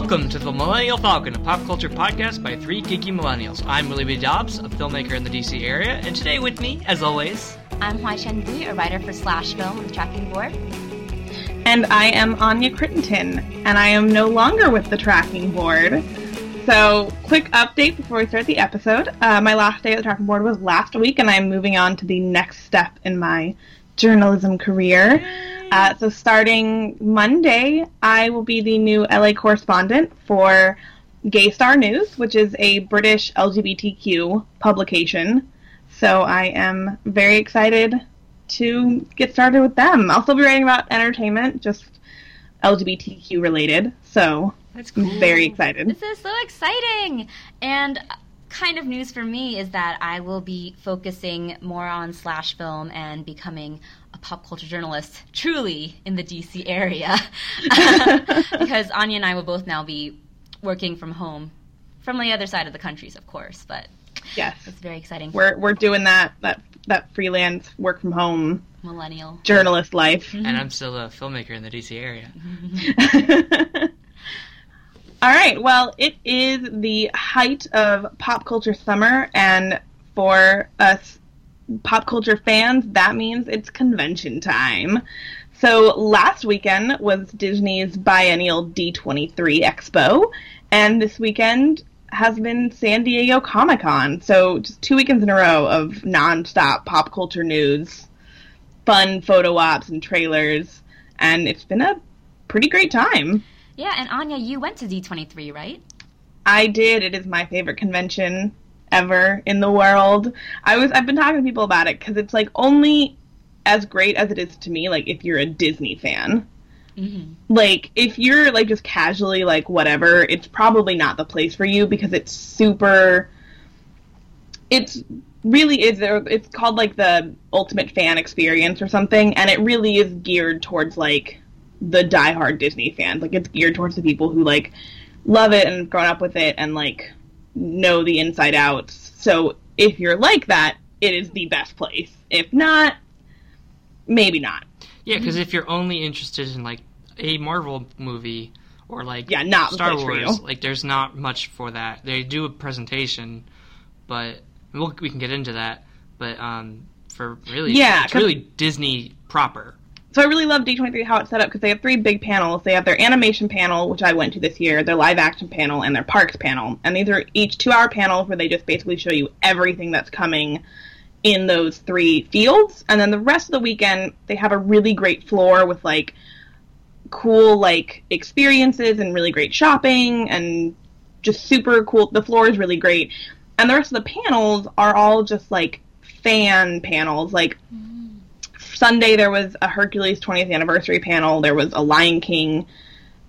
Welcome to the Millennial Falcon, a pop culture podcast by three geeky millennials. I'm Willoughby Dobbs, a filmmaker in the DC area, and today with me, as always, I'm Hoai-Tran Bui, a writer for Slash Film with Tracking Board. And I am Anya Crittenton, and I am no longer with the Tracking Board. So, quick update before we start the episode. Uh, my last day at the Tracking Board was last week, and I'm moving on to the next step in my journalism career. Uh, so, starting Monday, I will be the new LA correspondent for Gay Star News, which is a British LGBTQ publication. So, I am very excited to get started with them. I'll still be writing about entertainment, just LGBTQ related. So, that's cool. I'm very excited. This is so exciting! And kind of news for me is that I will be focusing more on slash film and becoming a pop culture journalist truly in the DC area. because Anya and I will both now be working from home from the other side of the countries, of course, but yes, it's very exciting. We're we're doing that that that freelance work from home millennial journalist life. Mm-hmm. And I'm still a filmmaker in the DC area. All right. Well, it is the height of pop culture summer, and for us pop culture fans, that means it's convention time. So last weekend was Disney's biennial D23 Expo, and this weekend has been San Diego Comic Con. So just two weekends in a row of nonstop pop culture news, fun photo ops and trailers, and it's been a pretty great time. Yeah, and Anya, you went to D23, right? I did. It is my favorite convention ever in the world. I was I've been talking to people about it cuz it's like only as great as it is to me like if you're a Disney fan. Mm-hmm. Like if you're like just casually like whatever, it's probably not the place for you because it's super it's really is there it's called like the ultimate fan experience or something and it really is geared towards like the diehard Disney fans. Like it's geared towards the people who like love it and grown up with it and like know the inside outs. So if you're like that, it is the best place. If not, maybe not. Yeah, because if you're only interested in like a Marvel movie or like yeah, not Star Wars, like there's not much for that. They do a presentation, but we'll, we can get into that. But um, for really, yeah, it's really Disney proper. So I really love D23 how it's set up because they have three big panels. They have their animation panel, which I went to this year, their live action panel, and their parks panel. And these are each two hour panels where they just basically show you everything that's coming in those three fields. And then the rest of the weekend, they have a really great floor with like cool like experiences and really great shopping and just super cool. The floor is really great. And the rest of the panels are all just like fan panels, like. Mm-hmm Sunday there was a Hercules 20th anniversary panel. There was a Lion King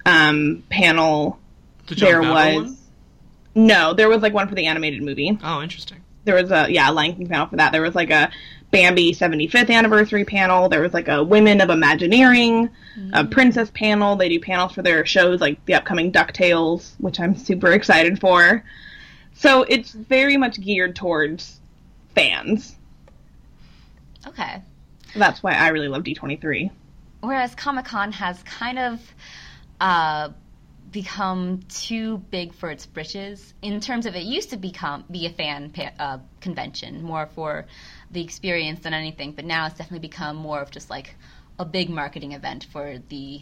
um, panel. The there was one? no, there was like one for the animated movie. Oh, interesting. There was a yeah Lion King panel for that. There was like a Bambi 75th anniversary panel. There was like a Women of Imagineering, mm-hmm. a Princess panel. They do panels for their shows like the upcoming DuckTales, which I'm super excited for. So it's very much geared towards fans. Okay. That's why I really love D23. Whereas Comic Con has kind of uh, become too big for its britches in terms of it used to become be a fan uh, convention more for the experience than anything, but now it's definitely become more of just like a big marketing event for the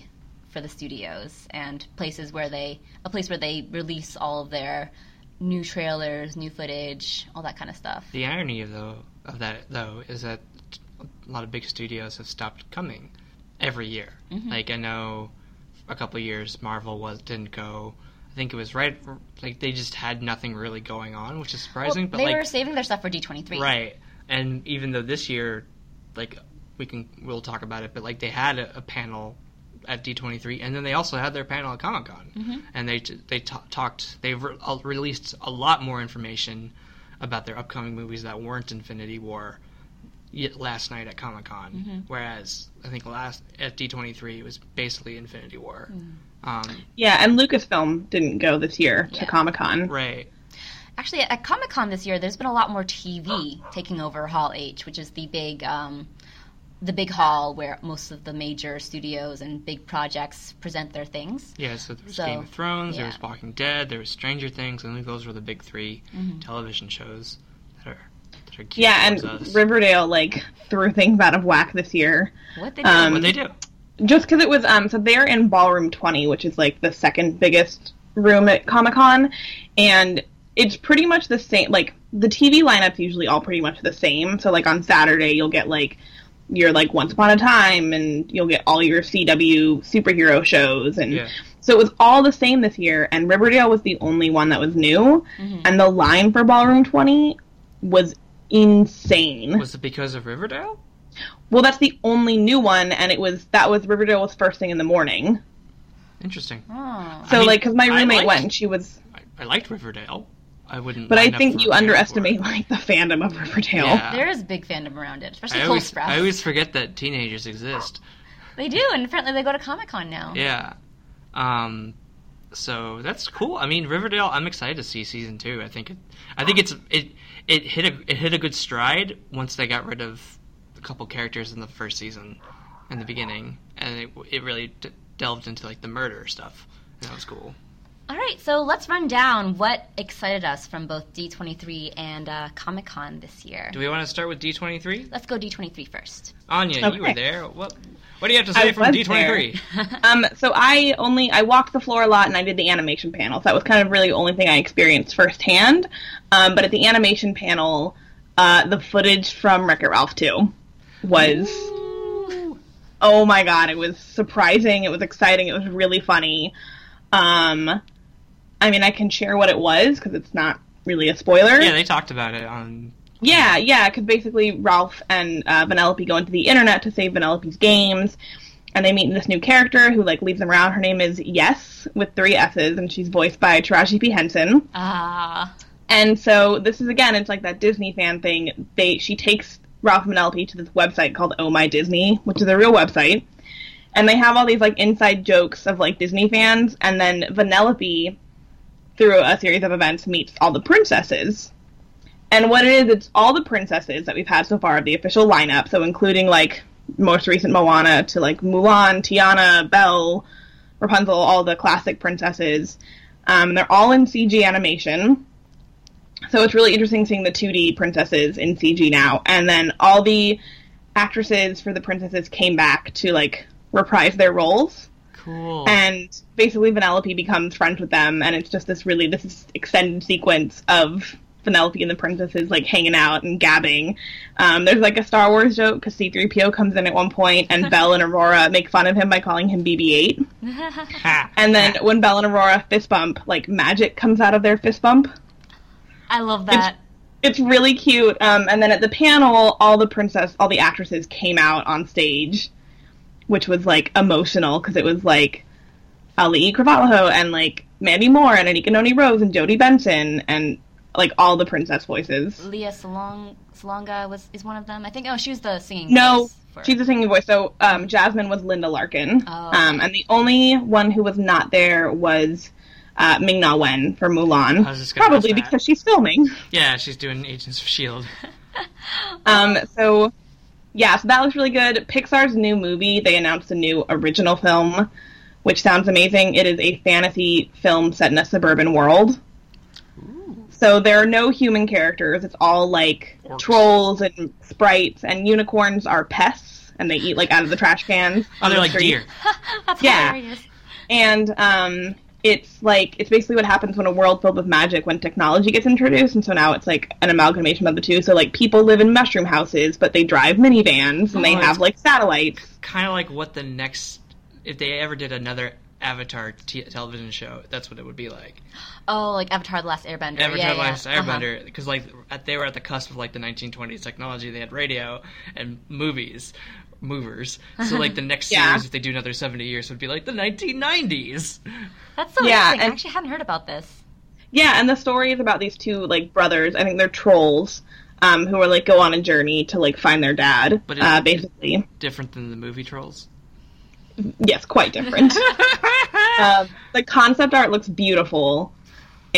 for the studios and places where they a place where they release all of their new trailers, new footage, all that kind of stuff. The irony of though of that though is that a lot of big studios have stopped coming every year. Mm-hmm. Like I know a couple years Marvel was didn't go. I think it was right like they just had nothing really going on, which is surprising. Well, but they like, were saving their stuff for D twenty three, right? And even though this year, like we can we'll talk about it, but like they had a, a panel at D23, and then they also had their panel at Comic Con, mm-hmm. and they they t- talked. They've re- released a lot more information about their upcoming movies that weren't Infinity War last night at Comic Con, mm-hmm. whereas I think last at D twenty three it was basically Infinity War. Mm. Um, yeah, and Lucasfilm didn't go this year to. Comic Con, right? Actually, at Comic Con this year, there's been a lot more TV taking over Hall H, which is the big um, the big hall where most of the major studios and big projects present their things. Yeah, so there was So, Game of Thrones, there yeah. Mm-hmm. was Walking Dead, there was Stranger Things. I think those were the big 3 television shows that are that are geared Yeah, and us. Riverdale like threw things out of whack this year. What they do? Um, what they do? just because it was um so they're in ballroom 20 which is like the second biggest room at comic-con and it's pretty much the same like the tv lineup's usually all pretty much the same so like on saturday you'll get like your like once upon a time and you'll get all your cw superhero shows and Yeah. so it was all the same this year and riverdale was the only one that was new and the line for ballroom 20 was insane Was it because of Riverdale? well that's the only new one and it was that was riverdale was first thing in the morning Interesting. oh. So, I mean, like, because my roommate liked- went, and she was. I, I liked Riverdale. I wouldn't. But I think you Riverdale underestimate for like the fandom of Riverdale. Yeah. There is a big fandom around it, especially I Cole always, Sprouse. I always forget that teenagers exist. They do, and apparently they go to Comic Con now. Yeah. Um. So that's cool. I mean, Riverdale. I'm excited to see season two. I think it. I think it's it. It hit a it hit a good stride once they got rid of a couple characters in the first season, in the beginning, and it, it really d- delved into like the murder stuff. And that was cool. All right, so let's run down what excited us from both D23 and uh, Comic Con this year. Do we want to start with D23? Let's go D23 first. Anya, you were there. What What do you have to say I from D23? Um, so I only I walked the floor a lot, and I did the animation panels. That was kind of really the only thing I experienced firsthand. Um, but at the animation panel, uh, the footage from Wreck It Ralph 2 was oh my god, it was surprising. It was exciting. It was really funny. Um, I mean, I can share what it was because it's not really a spoiler. Yeah, they talked about it on. Yeah, yeah, because basically Ralph and uh, Vanellope go into the internet to save Vanellope's games, and they meet this new character who like leads them around. Her name is Yes with three S's, and she's voiced by Taraji P Henson. Ah, And so this is again, it's like that Disney fan thing. They she takes Ralph and Vanellope to this website called Oh My Disney, which is a real website, and they have all these like inside jokes of like Disney fans, and then Vanellope, through a series of events, meets all the princesses. And what it is, it's all the princesses that we've had so far of the official lineup, so including like most recent Moana to like Mulan, Tiana, Belle, Rapunzel, all the classic princesses. Um, they're all in CG animation. So it's really interesting seeing the 2D princesses in CG now. And then all the actresses for the princesses came back to like reprise their roles. Cool. And basically Vanellope becomes friends with them and it's just this really this extended sequence of Vanellope and the princesses like hanging out and gabbing. Um, there's like a Star Wars joke because C3PO comes in at one point and Belle and Aurora make fun of him by calling him BB-8. And then when Belle and Aurora fist bump, like magic comes out of their fist bump. I love that. It's really cute. Um, and then at the panel, all the princess, all the actresses came out on stage, which was like emotional because it was like Auli'i Cravalho and like Mandy Moore and Anika Noni Rose and Jodi Benson and like all the princess voices. Lea Salong, Salonga was is one of them. I think. Oh, she was the singing. No, voice for- she's the singing voice. So um, Jasmine was Linda Larkin. Oh. Um, and the only one who was not there was uh, Ming Na Wen for Mulan. I was just gonna Probably because she's filming. Yeah, she's doing Agents of Shield. Um, so yeah, so that looks really good. Pixar's new movie, they announced a new original film, which sounds amazing. It is a fantasy film set in a suburban world. So there are no human characters. It's all like Orcs. trolls and sprites, and unicorns are pests, and they eat like out of the trash cans. Oh, they're the like street. deer. That's Yeah. hilarious. And um, it's like it's basically what happens when a world filled with magic when technology gets introduced, and so now it's like an amalgamation of the two. So like people live in mushroom houses, but they drive minivans and they Oh, have like satellites. Kind of like what the next, if they ever did another Avatar t- television show, that's what it would be like. Oh, like Avatar: The Last Airbender. Avatar: yeah, The Last yeah. Uh-huh. Airbender, because like at, they were at the cusp of like the 1920s technology. They had radio and movies, movers. So like the next Yeah. series, if they do another 70 years, would be like the 1990s. That's so Yeah, interesting. I actually hadn't heard about this. Yeah, and the story is about these two like brothers. I think they're trolls. Um, who are like go on a journey to like find their dad. But it's- uh, basically, Different than the movie Trolls. yes, quite different. um, the concept art looks beautiful,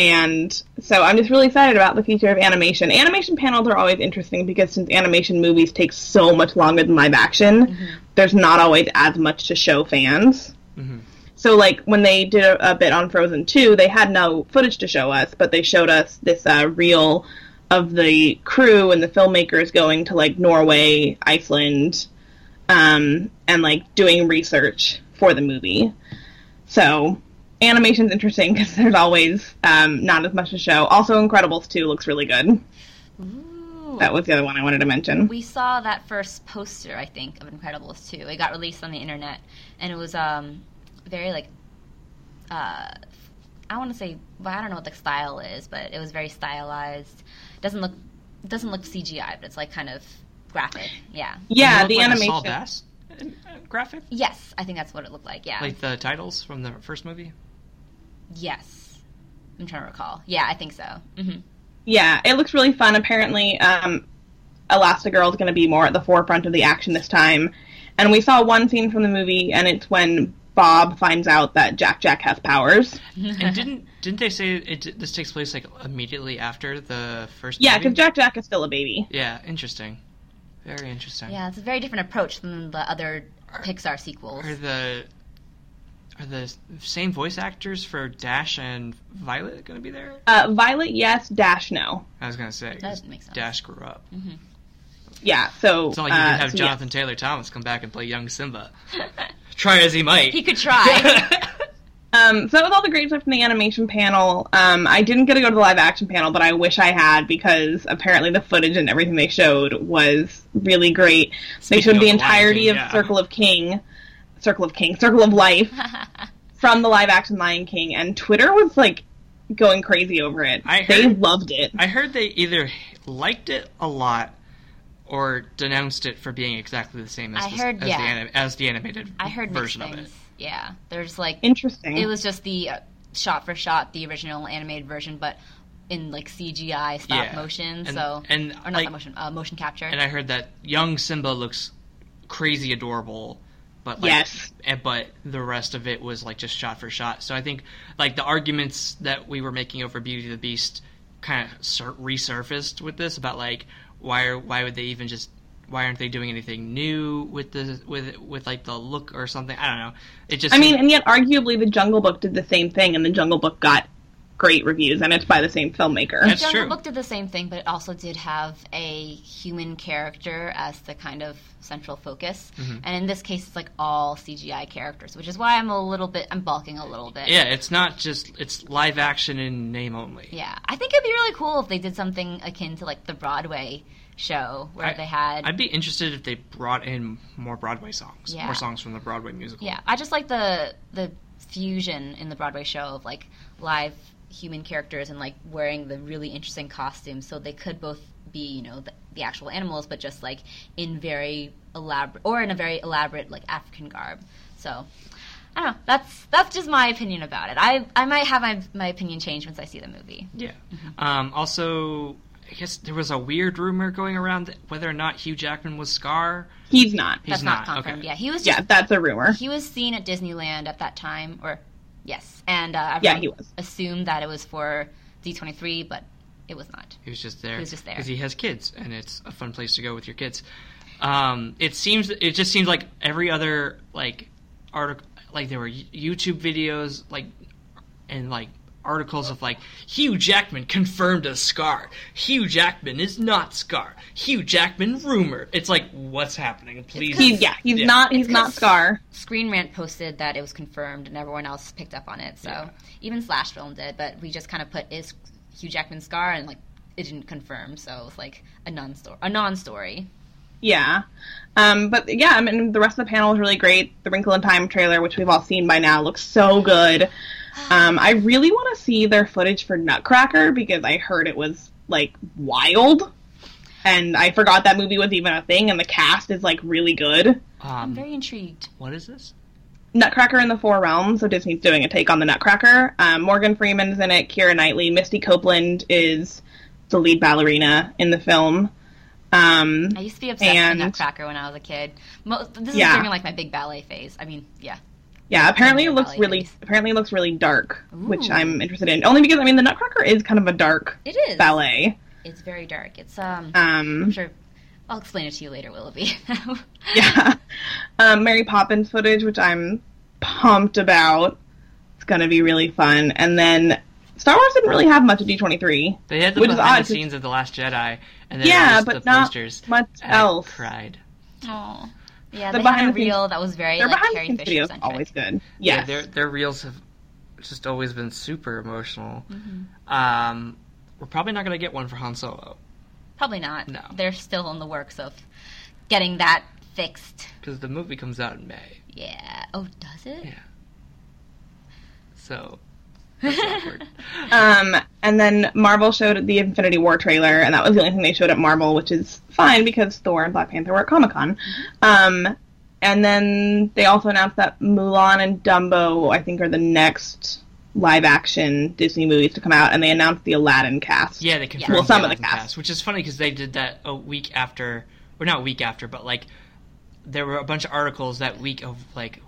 And so I'm just really excited about the future of animation. Animation panels are always interesting because since animation movies take so much longer than live action, there's not always as much to show fans. So, like, when they did a, a bit on Frozen 2, they had no footage to show us, but they showed us this uh, reel of the crew and the filmmakers going to, like, Norway, Iceland, um, and, like, doing research for the movie. So, animation's interesting because there's always um, not as much to show. Also, Incredibles 2 looks really good. Ooh. That was the other one I wanted to mention. we saw that first poster, I think, of Incredibles 2. It got released on the internet, and it was um, very like, uh, I want to say, well, I don't know what the style is, but it was very stylized. doesn't look doesn't look CGI, but it's like kind of graphic. Yeah. Yeah, the like animation. Saul uh, graphic, Yes, I think that's what it looked like. Yeah. like the titles from the first movie. Yes. I'm trying to recall. Yeah, I think so. hmm Yeah, it looks really fun. Apparently, um, Elastigirl is going to be more at the forefront of the action this time. And we saw one scene from the movie, and it's when Bob finds out that Jack Jack has powers. And didn't didn't they say it, this takes place like immediately after the first? Yeah, because Jack Jack is still a baby. Yeah, interesting. Very interesting. Yeah, it's a very different approach than the other Pixar sequels. Are the are the same voice actors for Dash and Violet going to be there? Uh, Violet, yes. Dash, no. I was going to say 'cause That makes sense. Dash grew up. Yeah, so. It's not like you uh, can have so Jonathan Taylor Thomas come back and play young Simba. Try as he might. he could try. Um, so that was all the great stuff from the animation panel. Um, I didn't get to go to the live action panel, but I wish I had because apparently the footage and everything they showed was really great. they showed of the The Lion entirety King, of yeah. Circle of King, Circle of King, Circle of Life from the live action Lion King, and Twitter was like going crazy over it. I they heard- loved it. I heard they either liked it a lot or denounced it for being exactly the same as, I the, heard, as, yeah. the, anim- as the animated I heard version of it. Yeah, there's like Interesting. it was just the uh, shot for shot the original animated version, but in like CGI stop Yeah. motion. And- so and, or not like- stop motion, uh, motion capture. And I heard that young Simba looks crazy adorable, but like, Yes. eh, but the rest of it was like just shot for shot. So I think like the arguments that we were making over Beauty and the Beast kind of sur- resurfaced with this about like why are why would they even just why aren't they doing anything new with the with with like the look or something? I don't know. It just I mean, and yet arguably the Jungle Book did the same thing, and the Jungle Book got great reviews, and it's by the same filmmaker. That's Jungle true. Book did the same thing, but it also did have a human character as the kind of central focus. Mm-hmm. And in this case, it's like all CGI characters, which is why I'm a little bit, I'm balking a little bit. yeah, it's not just it's live action in name only. Yeah, I think it'd be really cool if they did something akin to like the Broadway show where I- they had. I'd be interested if they brought in more Broadway songs, Yeah. more songs from the Broadway musical. yeah, I just like the the fusion in the Broadway show of like live human characters and like wearing the really interesting costumes, so they could both be you know the, the actual animals, but just like in very elaborate or in a very elaborate like African garb. So. I don't know. That's that's just my opinion about it. I I might have my my opinion change once I see the movie. Yeah. Um, also, I guess there was a weird rumor going around whether or not Hugh Jackman was Scar. He's not. He's That's not, not, confirmed. okay. Yeah, he was just Yeah, that's a rumor. he was seen at Disneyland at that time, or yes, and uh, Yeah, everyone he was. assumed that it was for D23, but it was not. He was just there. He was just there. because he has kids, and it's a fun place to go with your kids. Um, it seems. It just seems like every other like article, like there were YouTube videos, like and like articles of like Hugh Jackman confirmed as Scar. Hugh Jackman is not Scar. Hugh Jackman rumored. It's like what's happening? Please. He, yeah, he's Yeah. not. He's not Scar. Screen Rant posted that it was confirmed, and everyone else picked up on it. So Yeah. even Slash Film did, but we just kind of put is Hugh Jackman Scar, and like it didn't confirm, so it was like a non-story. A non-story. Yeah. Um, but yeah, I mean, the rest of the panel was really great. The Wrinkle in Time trailer, which we've all seen by now, looks so good. Um, I really want to see their footage for Nutcracker because I heard it was like wild, and I forgot that movie was even a thing. And the cast is like really good. I'm Um, very intrigued. what is this? Nutcracker in the Four Realms, so Disney's doing a take on the Nutcracker. Um, Morgan Freeman's in it, Keira Knightley, Misty Copeland is the lead ballerina in the film. Um, I used to be obsessed And- with Nutcracker when I was a kid. Mo- this is Yeah. during like my big ballet phase. I mean, yeah, Yeah, apparently it looks really Days. apparently it looks really dark, which I'm interested in. Only because I mean the Nutcracker is kind of a dark It is. ballet. It's very dark. It's um. Um, I'm sure. I'll explain it to you later, Willoughby. yeah, um, Mary Poppins footage, which I'm pumped about. It's gonna be really fun. And then Star Wars didn't really have much of D23. They had the Which is odd, the 'cause- scenes of the Last Jedi, and then Yeah, but the not posters. much and I else. cried. Oh. Yeah, The they had behind a the scenes- reel that was very Their like behind the Carrie scenes Fisher videos centric. always good. Yeah, their their reels have just always been super emotional. Mm-hmm. Um, we're probably not gonna get one for Han Solo Probably not. No. They're still in the works of getting that fixed. because the movie comes out in May. Yeah. Oh, does it? Yeah. So that's awkward. Um, and then Marvel showed the Infinity War trailer, and that was the only thing they showed at Marvel, which is fine because Thor and Black Panther were at Comic Con. Um, and then they also announced that Mulan and Dumbo, I think, are the next live action Disney movies to come out, and they announced the Aladdin cast. Yeah, they confirmed Well, some the of the Aladdin cast. which is funny because they did that a week after, or not a week after, but like there were a bunch of articles that week of like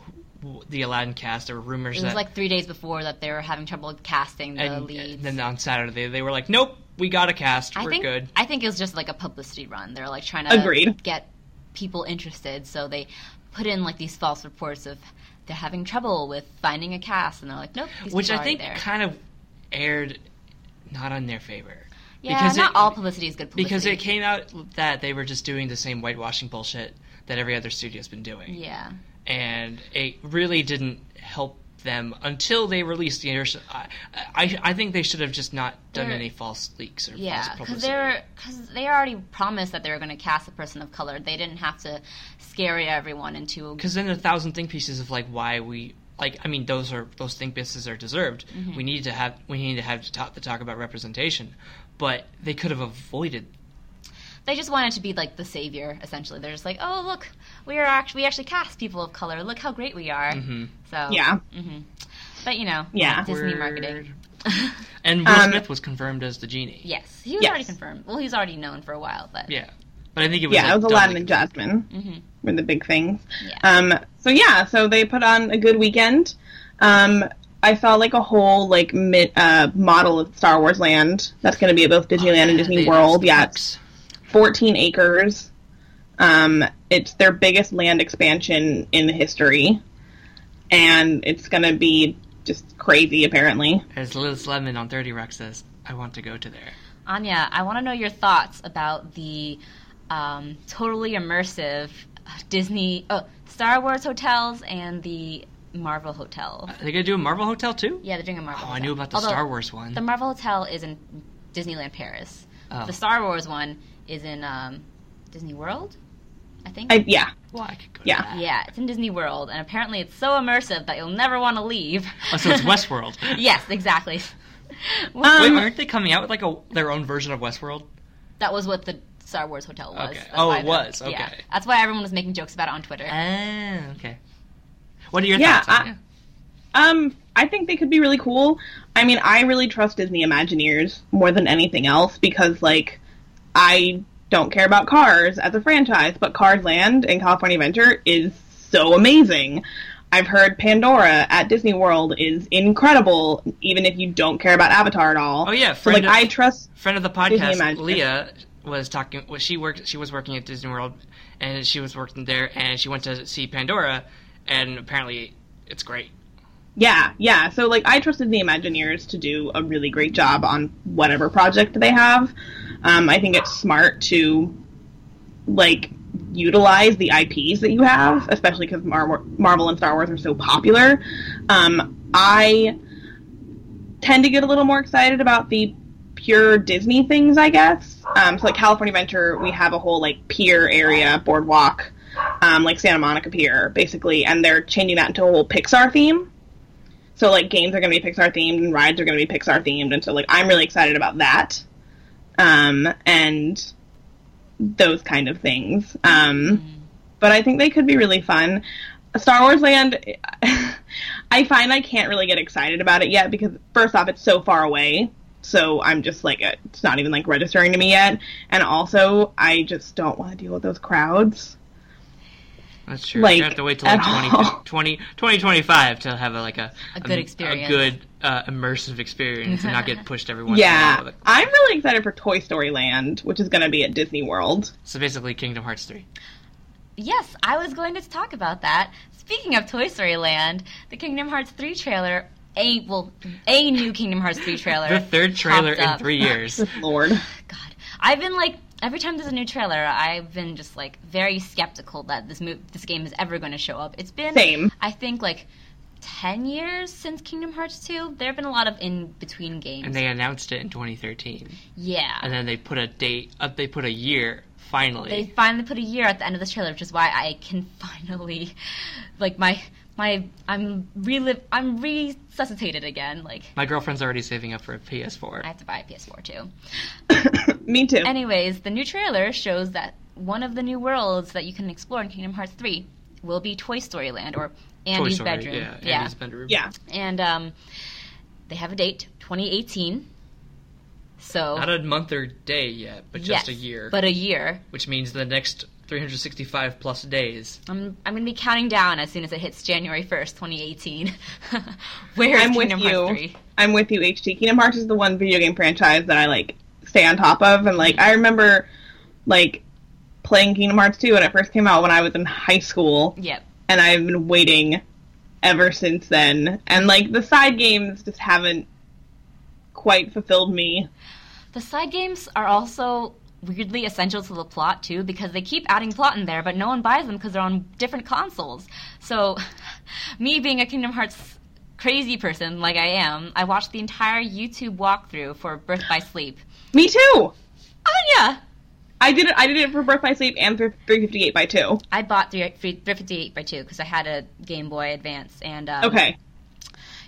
the Aladdin cast. There were rumors It was that, like three days before that they were having trouble casting the and, leads. and then on Saturday they were like, "Nope, we got a cast. I We're think good." I think it was just like a publicity run. They're like trying to Agreed. get people interested, so they put in like these false reports of they're having trouble with finding a cast, and they're like, nope, Which I think there. kind of aired not on their favor. yeah, because not it- all publicity is good publicity. Because it came out that they were just doing the same whitewashing bullshit that every other studio's been doing. Yeah, and it really didn't help them until they released the initial. I, I, I think they should have just not done They're- any false leaks or yeah, because they're because they already promised that they were going to cast a person of color. They didn't have to scare everyone into. Because then a thousand think pieces of like why we like. I mean, those are those think pieces are deserved. Mm-hmm. We need to have we need to have to talk, to talk about representation, but they could have avoided. They just wanted to be like the savior. Essentially, they're just like, oh look, we are actually we actually cast people of color. Look how great we are. Mhm. So Yeah. hmm But you know, Yeah. Disney Word. marketing. And Will Um, Smith was confirmed as the genie. yes, he was Yes. already confirmed. Well, he's already known for a while, but Yeah, but I think it was Yeah, like, it was Aladdin doubly and Jasmine hmm were the big things. yeah. Um, so yeah, so they put on a good weekend. Um, I saw like a whole like mi- uh, model of Star Wars Land that's going to be at both Disneyland Oh, and Disney World. announced Yeah, 14 acres. Um, it's their biggest land expansion in history, and it's going to be just crazy. Apparently, As Liz Lemon on Thirty Rock says, I want to go to there. Anya, I want to know your thoughts about the um, totally immersive Disney, oh, Star Wars hotels and the Marvel hotel. Are they gonna do a Marvel hotel too? Yeah, they're doing a Marvel. Oh, I knew about the Although, Star Wars one. The Marvel hotel is in Disneyland Paris. Oh. The Star Wars one is in um, Disney World, I think. I, yeah, well, I could go. Yeah. To that. yeah, it's in Disney World, and apparently it's so immersive that you'll never want to leave. Oh, so it's Westworld. yes, exactly. Um, Wait, aren't they coming out with like a their own version of Westworld? that was what the Star Wars hotel was. Okay. That's Oh, it the- was. Yeah. Okay. That's why everyone was making jokes about it on Twitter. Ah, okay. What are your Yeah, thoughts? I- Anya? Um, I think they could be really cool. I mean, I really trust Disney Imagineers more than anything else because, like, I don't care about Cars as a franchise, but Cars Land and California Adventure is so amazing. I've heard Pandora at Disney World is incredible, even if you don't care about Avatar at all. Oh yeah, So, like, of, I trust. friend of the podcast, Leah was talking. Well, she worked. She was working at Disney World, and she was working there, and she went to see Pandora, and apparently it's great. Yeah, yeah. So, like, I trusted the Imagineers to do a really great job on whatever project they have. Um, I think it's smart to, like, utilize the IPs that you have, especially because Mar- Marvel and Star Wars are so popular. Um, I tend to get a little more excited about the pure Disney things, I guess. Um, so, like, California Adventure, we have a whole, like, pier area, boardwalk, um, like Santa Monica Pier, basically, and they're changing that into a whole Pixar theme. So like games are going to be Pixar themed and rides are going to be Pixar themed, and so like I'm really excited about that, um, and those kind of things. Um, but I think they could be really fun. Star Wars Land, I find I can't really get excited about it yet because first off, it's so far away. So I'm just like, it's not even like registering to me yet. And also, I just don't want to deal with those crowds. That's true. Like, you have to wait till like 20, 20, 2025 to have a, like a A good experience. a good uh, immersive experience, and not get pushed every once in a Yeah, while. I'm really excited for Toy Story Land, which is going to be at Disney World. So basically, Kingdom Hearts three. Yes, I was going to talk about that. Speaking of Toy Story Land, the Kingdom Hearts 3 trailer, a well, a new Kingdom Hearts 3 trailer. The third trailer in up. three years. Lord. God, I've been like every time there's a new trailer, I've been just like very skeptical that this mo- this game is ever going to show up. It's been Same. I think like 10 years since Kingdom Hearts 2. There have been a lot of in between games. and they announced it in 2013, yeah. and then they put a date. Uh, they put a year. Finally, they finally put a year at the end of this trailer, which is why I can finally, like my my I'm relive I'm resuscitated again. Like my girlfriend's already saving up for a PS4. I have to buy a PS4 too. Me too. Anyways, the new trailer shows that one of the new worlds that you can explore in Kingdom Hearts 3 will be Toy Story Land or Toy Andy's Story, bedroom. Yeah, Andy's bedroom. yeah. And um, they have a date, 2018. So Not a month or day yet, but just yes, a year. But a year. which means the next 365 plus days. I'm I'm gonna be counting down as soon as it hits January 1st, 2018. Where's I'm with Kingdom you. 3? I'm with you, HT. Kingdom Hearts is the one video game franchise that I like stay on top of, and like I remember like playing Kingdom Hearts 2 when it first came out when I was in high school, Yep. and I've been waiting ever since then. And like the side games just haven't quite fulfilled me. The side games are also weirdly essential to the plot too because they keep adding plot in there, but no one buys them because they're on different consoles. So, me being a Kingdom Hearts crazy person like I am, I watched the entire YouTube walkthrough for Birth by Sleep. Me too. Oh yeah, I did it. I did it for Birth by Sleep and for 358 by 2. I bought 358 by 2 because I had a Game Boy Advance and um, Okay.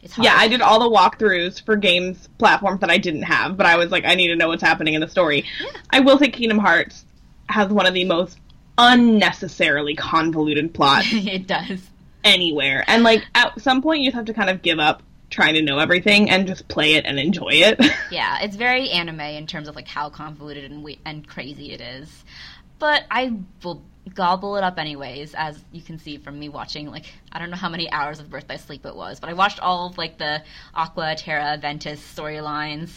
It's hard. Yeah, I did all the walkthroughs for games platforms that I didn't have, but I was like, I need to know what's happening in the story. I will say Kingdom Hearts has one of the most unnecessarily convoluted plots it does. anywhere. And like at some point you just have to kind of give up trying to know everything and just play it and enjoy it. Yeah, it's very anime in terms of like how convoluted and we- and crazy it is. But I will gobble it up anyways, as you can see from me watching like I don't know how many hours of Birth by Sleep it was, but I watched all of like the Aqua, Terra, Ventus storylines.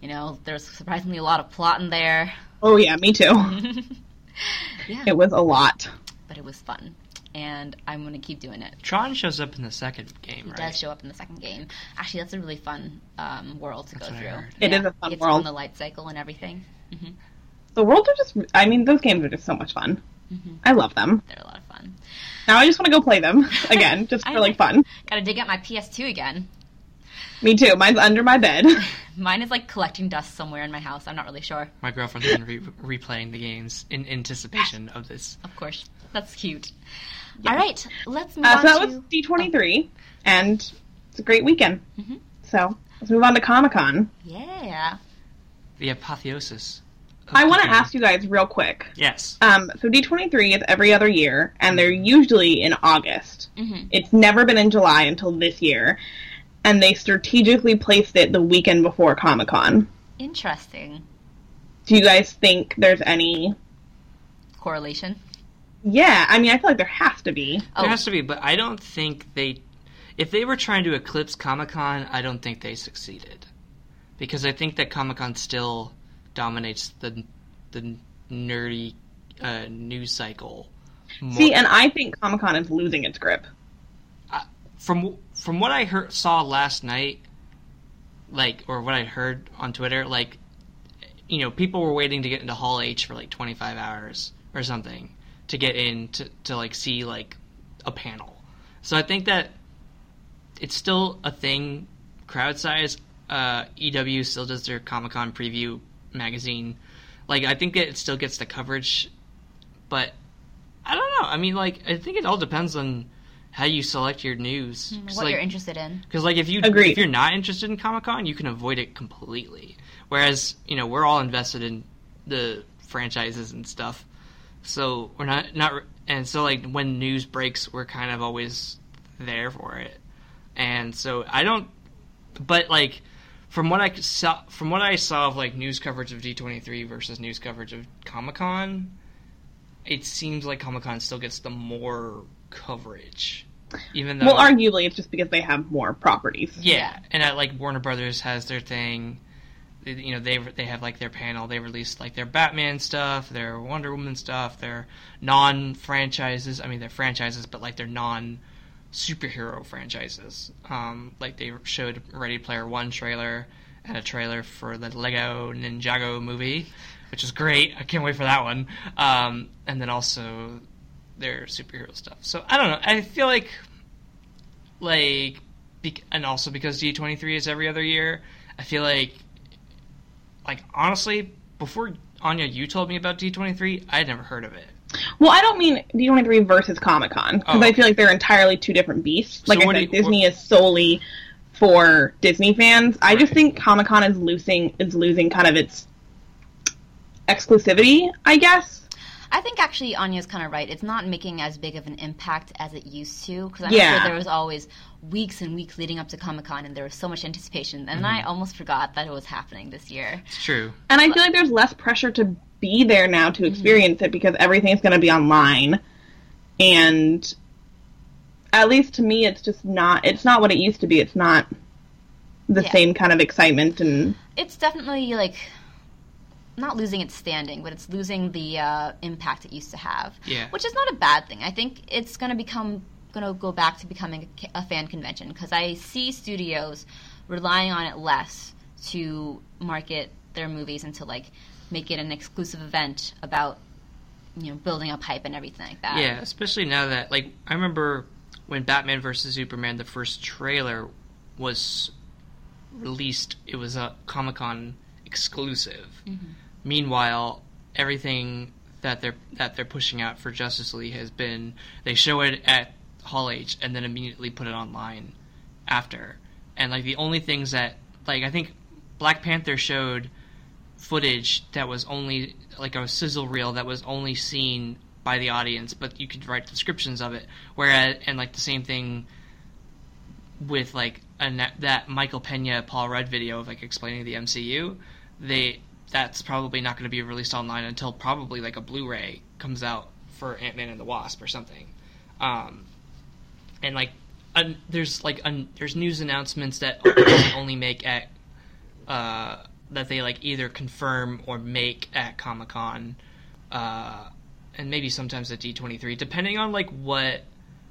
You know, there's surprisingly a lot of plot in there. oh yeah, me too. yeah, It was a lot. but it was fun, and I'm gonna keep doing it. Tron shows up in the second game, It right? does show up in the second game. Actually, that's a really fun um, world to That's go through. heard. It yeah, is a fun you get to world. run the light cycle and everything. hmm The worlds are just I mean, those games are just so much fun. Mhm. I love them. They're a lot of fun. Now I just want to go play them again, just for like fun. Gotta dig out my PS2 again. Me too. Mine's under my bed. Mine is like collecting dust somewhere in my house. I'm not really sure. My girlfriend's been re- replaying the games in anticipation of this. Of course. That's cute. All right, let's move Uh, on so that to. was D23, and it's a great weekend. Mhm. So let's move on to Comic Con. Yeah. The apotheosis. Of I want to ask you guys real quick. Yes. Um, so D23 is every other year, and they're usually in August. hmm It's never been in July until this year, and they strategically placed it the weekend before Comic Con. Interesting Do you guys think there's any? correlation. Yeah, I mean, I feel like there has to be. Oh, There has to be, but I don't think they. If they were trying to eclipse Comic Con, I don't think they succeeded, because I think that Comic Con still dominates the the nerdy uh, news cycle. More. See, and I think Comic Con is losing its grip. from from what I heard saw last night, like or what I heard on Twitter, like you know, people were waiting to get into Hall H for like 25 hours or something to get in to, to like see like a panel. So I think that it's still a thing crowd size. Uh, EW still does their Comic Con preview magazine. Like I think it still gets the coverage, but I don't know. I mean, like I think it all depends on how you select your news. Mm, what like, you're interested in. because like if you Agreed. if you're not interested in Comic Con, you can avoid it completely. Whereas you know we're all invested in the franchises and stuff, so we're not not and so like when news breaks, we're kind of always there for it. And so I don't, but like from what I saw from what I saw of like news coverage of D23 versus news coverage of Comic Con, it seems like Comic Con still gets the more coverage, even though Well, arguably, it's just because they have more properties. yeah, and at, like Warner Brothers has their thing. You know they they have like their panel. They released like their Batman stuff, their Wonder Woman stuff, their non franchises. I mean, they're franchises, but like they're non superhero franchises. Um, like they showed Ready Player One trailer and a trailer for the Lego Ninjago movie, which is great. I can't wait for that one. Um, and then also their superhero stuff. So I don't know. I feel like like and also because D23 is every other year, I feel like like honestly before Anya you told me about D23, I had never heard of it. Well, I don't mean D23 versus Comic Con because Oh. I feel like they're entirely two different beasts. Like what I do said, you- Disney is solely for Disney fans. I just think Comic Con is losing is losing kind of its exclusivity. I guess. I think actually Anya's kind of right. It's not making as big of an impact as it used to. Because I Yeah. sure there was always weeks and weeks leading up to Comic Con, and there was so much anticipation. And I mm-hmm. almost forgot that it was happening this year. It's true. And I feel like there's less pressure to be there now to experience it because everything's going to be online. And at least to me, it's just not. It's not what it used to be. It's not the Yeah. same kind of excitement and It's definitely like not losing its standing, but it's losing the uh, impact it used to have. Yeah. Which is not a bad thing. I think it's going to become going to go back to becoming a, a fan convention because I see studios relying on it less to market their movies and to like make it an exclusive event about you know building up hype and everything like that. Yeah, especially now that like I remember when Batman vs Superman the first trailer was released, it was a Comic Con exclusive. Mm-hmm. Meanwhile, everything that they're that they're pushing out for Justice League has been they show it at Hall H and then immediately put it online after. And like the only things that like I think Black Panther showed footage that was only like a sizzle reel that was only seen by the audience, but you could write descriptions of it. Whereas, and like the same thing with like a, that Michael Pena Paul Rudd video of like explaining the MCU, they that's probably not going to be released online until probably like a Blu-ray comes out for Ant Man and the Wasp or something. Um, and like un, there's like un, there's news announcements that only make at uh, that they like either confirm or make at Comic Con, uh, and maybe sometimes at D twenty three, depending on like what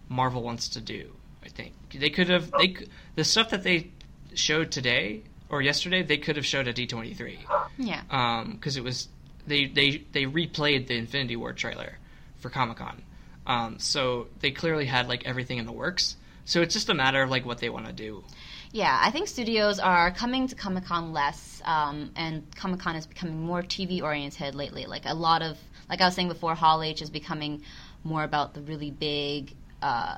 Marvel wants to do. I think they could have they the stuff that they showed today or yesterday they could have showed at D twenty three Yeah. Um, because it was they they they replayed the Infinity War trailer for Comic Con, um, so they clearly had like everything in the works. So it's just a matter of like what they want to do. Yeah, I think studios are coming to Comic Con less, um, and Comic Con is becoming more TV oriented lately. Like a lot of, like I was saying before, Hall H is becoming more about the really big uh,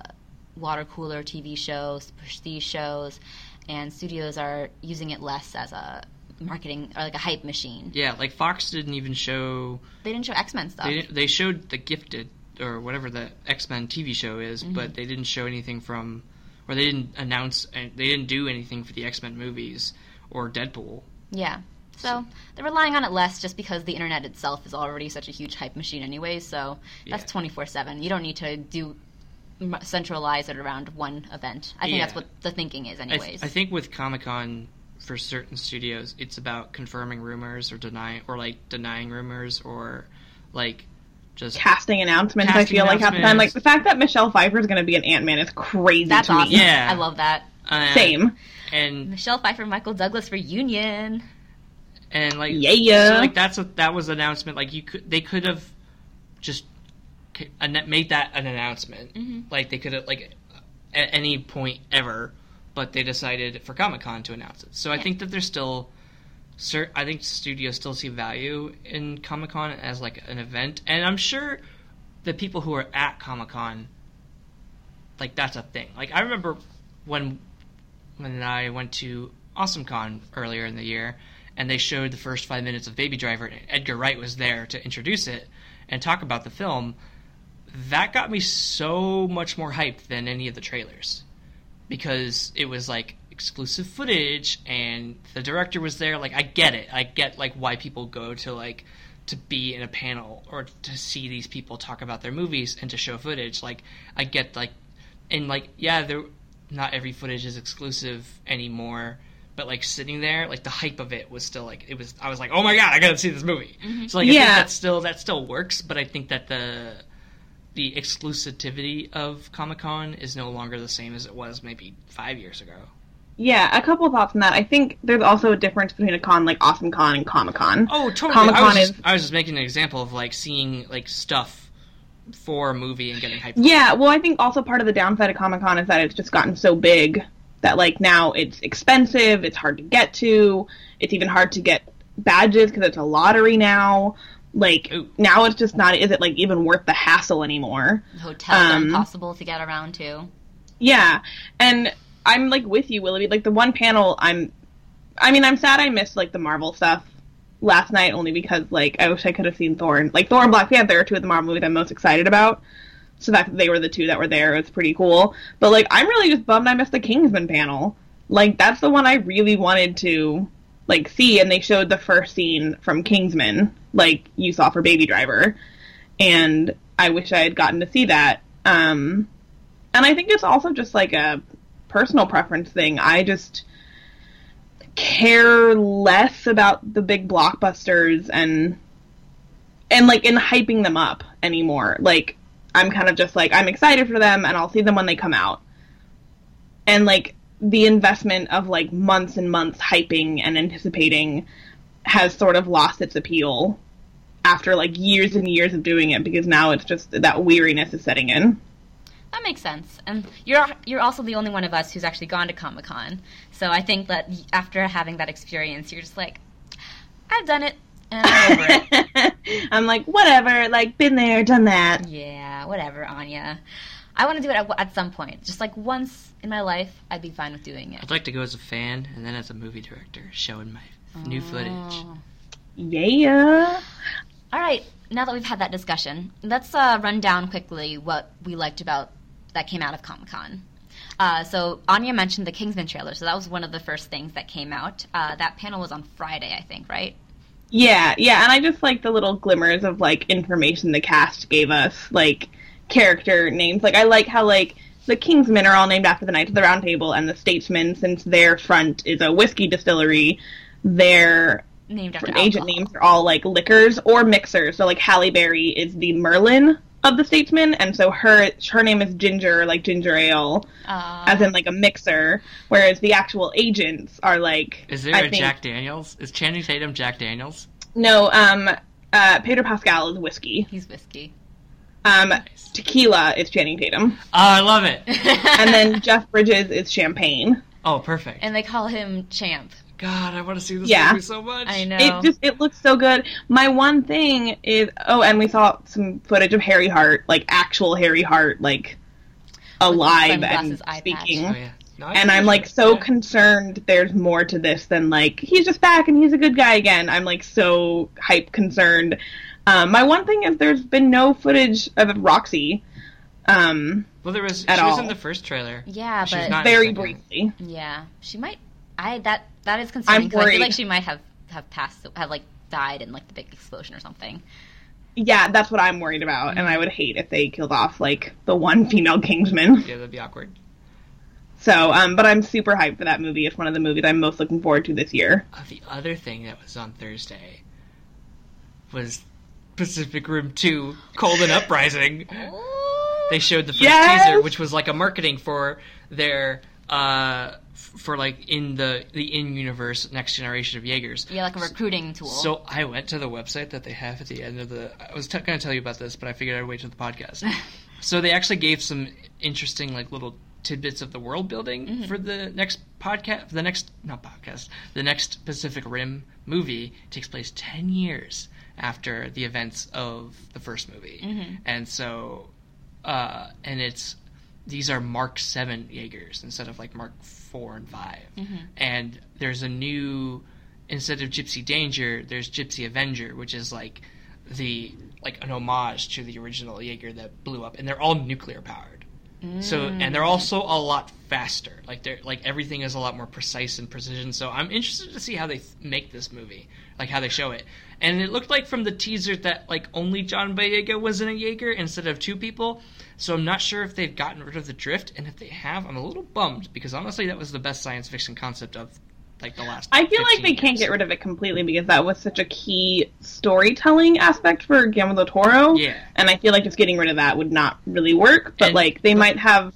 water cooler TV shows, prestige shows, and studios are using it less as a marketing or like a hype machine. Yeah, like Fox didn't even show They didn't show X Men stuff. They, they showed the Gifted or whatever the X Men TV show is, but they didn't show anything from, or they didn't announce, and they didn't do anything for the X Men movies or Deadpool. Yeah. So they're relying on it less just because the internet itself is already such a huge hype machine anyway. So that's twenty four seven. You don't need to do centralize it around one event. I think that's what the thinking is, I, anyways. th- I think with Comic Con for certain studios, it's about confirming rumors or denying, or like denying rumors, or like just casting announcements. I Casting feel like half the time, like the fact that Michelle Pfeiffer is going to be an Ant Man is crazy that's to awesome. me. Yeah. I love that. uh, Same. and Michelle Pfeiffer, Michael Douglas reunion. and like Yeah. Yeah. So, like that's what that was an announcement like you could they could have just made that an announcement Mhm. like they could have like at any point ever but they decided for comic-con to announce it so i think that there's still i think studios still see value in comic-con as like an event and i'm sure the people who are at comic-con like that's a thing like i remember when when I went to Awesome Con earlier in the year, and they showed the first five minutes of Baby Driver, and Edgar Wright was there to introduce it and talk about the film. That got me so much more hyped than any of the trailers because it was like exclusive footage and the director was there. Like, I get it. I get like why people go to like to be in a panel or to see these people talk about their movies and to show footage. Like I get like, and like yeah, there not every footage is exclusive anymore. But like sitting there, like the hype of it was still like it was. I was like, oh my god, I gotta see this movie. Mm-hmm. So like, I think Yeah. that still that still works. But I think that the the exclusivity of Comic Con is no longer the same as it was maybe five years ago. Yeah, a couple of thoughts on that. I think there's also a difference between a con like Awesome Con and Comic Con. Oh, totally. Comic I, was Con just, is I was just making an example of like seeing like stuff for a movie and getting hyped. Yeah, well, I think also part of the downside of Comic Con is that it's just gotten so big that like now it's expensive, it's hard to get to, it's even hard to get badges because it's a lottery now. Like Ooh. now it's just not is it like even worth the hassle anymore? Hotels are Um, impossible to get around to. Yeah, and I'm like with you, Willoughby. Like the one panel, I'm, I mean, I'm sad I missed like the Marvel stuff last night only because like I wish I could have seen Thor and like Thor and Black Panther are two of the Marvel movies I'm most excited about. So that they were the two that were there, it's pretty cool. But like I'm really just bummed I missed the Kingsman panel. Like that's the one I really wanted to like see, and they showed the first scene from Kingsman, like you saw for Baby Driver, and I wish I had gotten to see that. Um, and I think it's also just like a personal preference thing. I just care less about the big blockbusters and and like in hyping them up anymore. Like I'm kind of just like I'm excited for them and I'll see them when they come out. And like the investment of like months and months hyping and anticipating has sort of lost its appeal after like years and years of doing it because now it's just that weariness is setting in. That makes sense. And you're you're also the only one of us who's actually gone to Comic Con. So I think that after having that experience, you're just like, I've done it and I'm over it. I'm like, whatever, like, been there, done that. Yeah, whatever, Anya. I want to do it at, at some point. Just like once in my life, I'd be fine with doing it. I'd like to go as a fan and then as a movie director, showing my new footage. Oh. Yeah. All right, now that we've had that discussion, let's uh, run down quickly what we liked about that came out of Comic Con. Uh, so Anya mentioned the Kingsman trailer, so that was one of the first things that came out. Uh, that panel was on Friday, I think, right? Yeah, yeah, and I just like the little glimmers of, like, information the cast gave us, like, character names. Like, I like how, like, the Kingsmen are all named after the Knights of the Round Table, and the Statesmen, since their front is a whiskey distillery, their Named after agent alcohol. names are all, like, liquors or mixers. So, like, Halle Berry is the Merlin of the Statesmen, and so her her name is Ginger, like ginger ale. Uh, as in like a mixer, whereas the actual agents are like. Is there I a think, Jack Daniels? Is Channing Tatum Jack Daniels? No, um, uh, Pedro Pascal is whiskey. he's whiskey. Um, tequila is Channing Tatum, Oh, I love it. and then Jeff Bridges is champagne. Oh, perfect. and they call him Champ. God, I want to see this Yeah. movie so much. I know. It just it looks so good. My one thing is oh, and we saw some footage of Harry Hart, like actual Harry Hart, like alive and sunglasses, eye patch. speaking. Oh yeah. No, I and I'm like it. so Yeah. concerned there's more to this than like he's just back and he's a good guy again. I'm like so hype concerned. Um, my one thing is there's been no footage of Roxy. Um, Well, there was. at she was in the first trailer. Yeah, She's but not very briefly. yeah, she might. I that that is concerning. I'm 'cause I feel like she might have have passed, have like died in like the big explosion or something. Yeah, that's what I'm worried about, and I would hate if they killed off like the one female Kingsman. Yeah, that'd be awkward. So, um, but I'm super hyped for that movie. It's one of the movies I'm most looking forward to this year. Uh, the other thing that was on Thursday was Pacific Rim 2 Cold and Uprising. They showed the first Yes! teaser, which was like a marketing for their uh f- for like in the the in universe next generation of Jaegers. Yeah, like a recruiting tool. So I went to the website that they have at the end of the. I was t- going to tell you about this, but I figured I'd wait till the podcast. so they actually gave some interesting, like little tidbits of the world building for the next podcast. The next not podcast. The next Pacific Rim movie takes place ten years after the events of the first movie, and so, uh, and it's these are Mark Seven Jaegers instead of like Mark Four and 5 mm-hmm. and there's a new instead of Gypsy Danger, there's Gypsy Avenger, which is like the like an homage to the original Jaeger that blew up, and they're all nuclear powered. So and they're mm. also a lot faster. Like they're like everything is a lot more precise and precision. So I'm interested to see how they th- make this movie, like how they show it. And it looked like from the teaser that like only John Boyega was in a Jaeger instead of two people. So I'm not sure if they've gotten rid of the drift, and if they have, I'm a little bummed because honestly that was the best science fiction concept of like the last. I feel like 15 they can't get rid of it completely because that was such a key storytelling aspect for Guillermo del Toro. Yeah. And I feel like just getting rid of that would not really work. But And- like they might have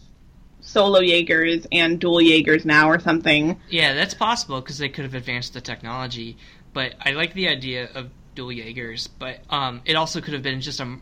solo Jaegers and dual Jaegers now or something. Yeah, that's possible because they could have advanced the technology. But I like the idea of dual Jaegers. But um, it also could have been just a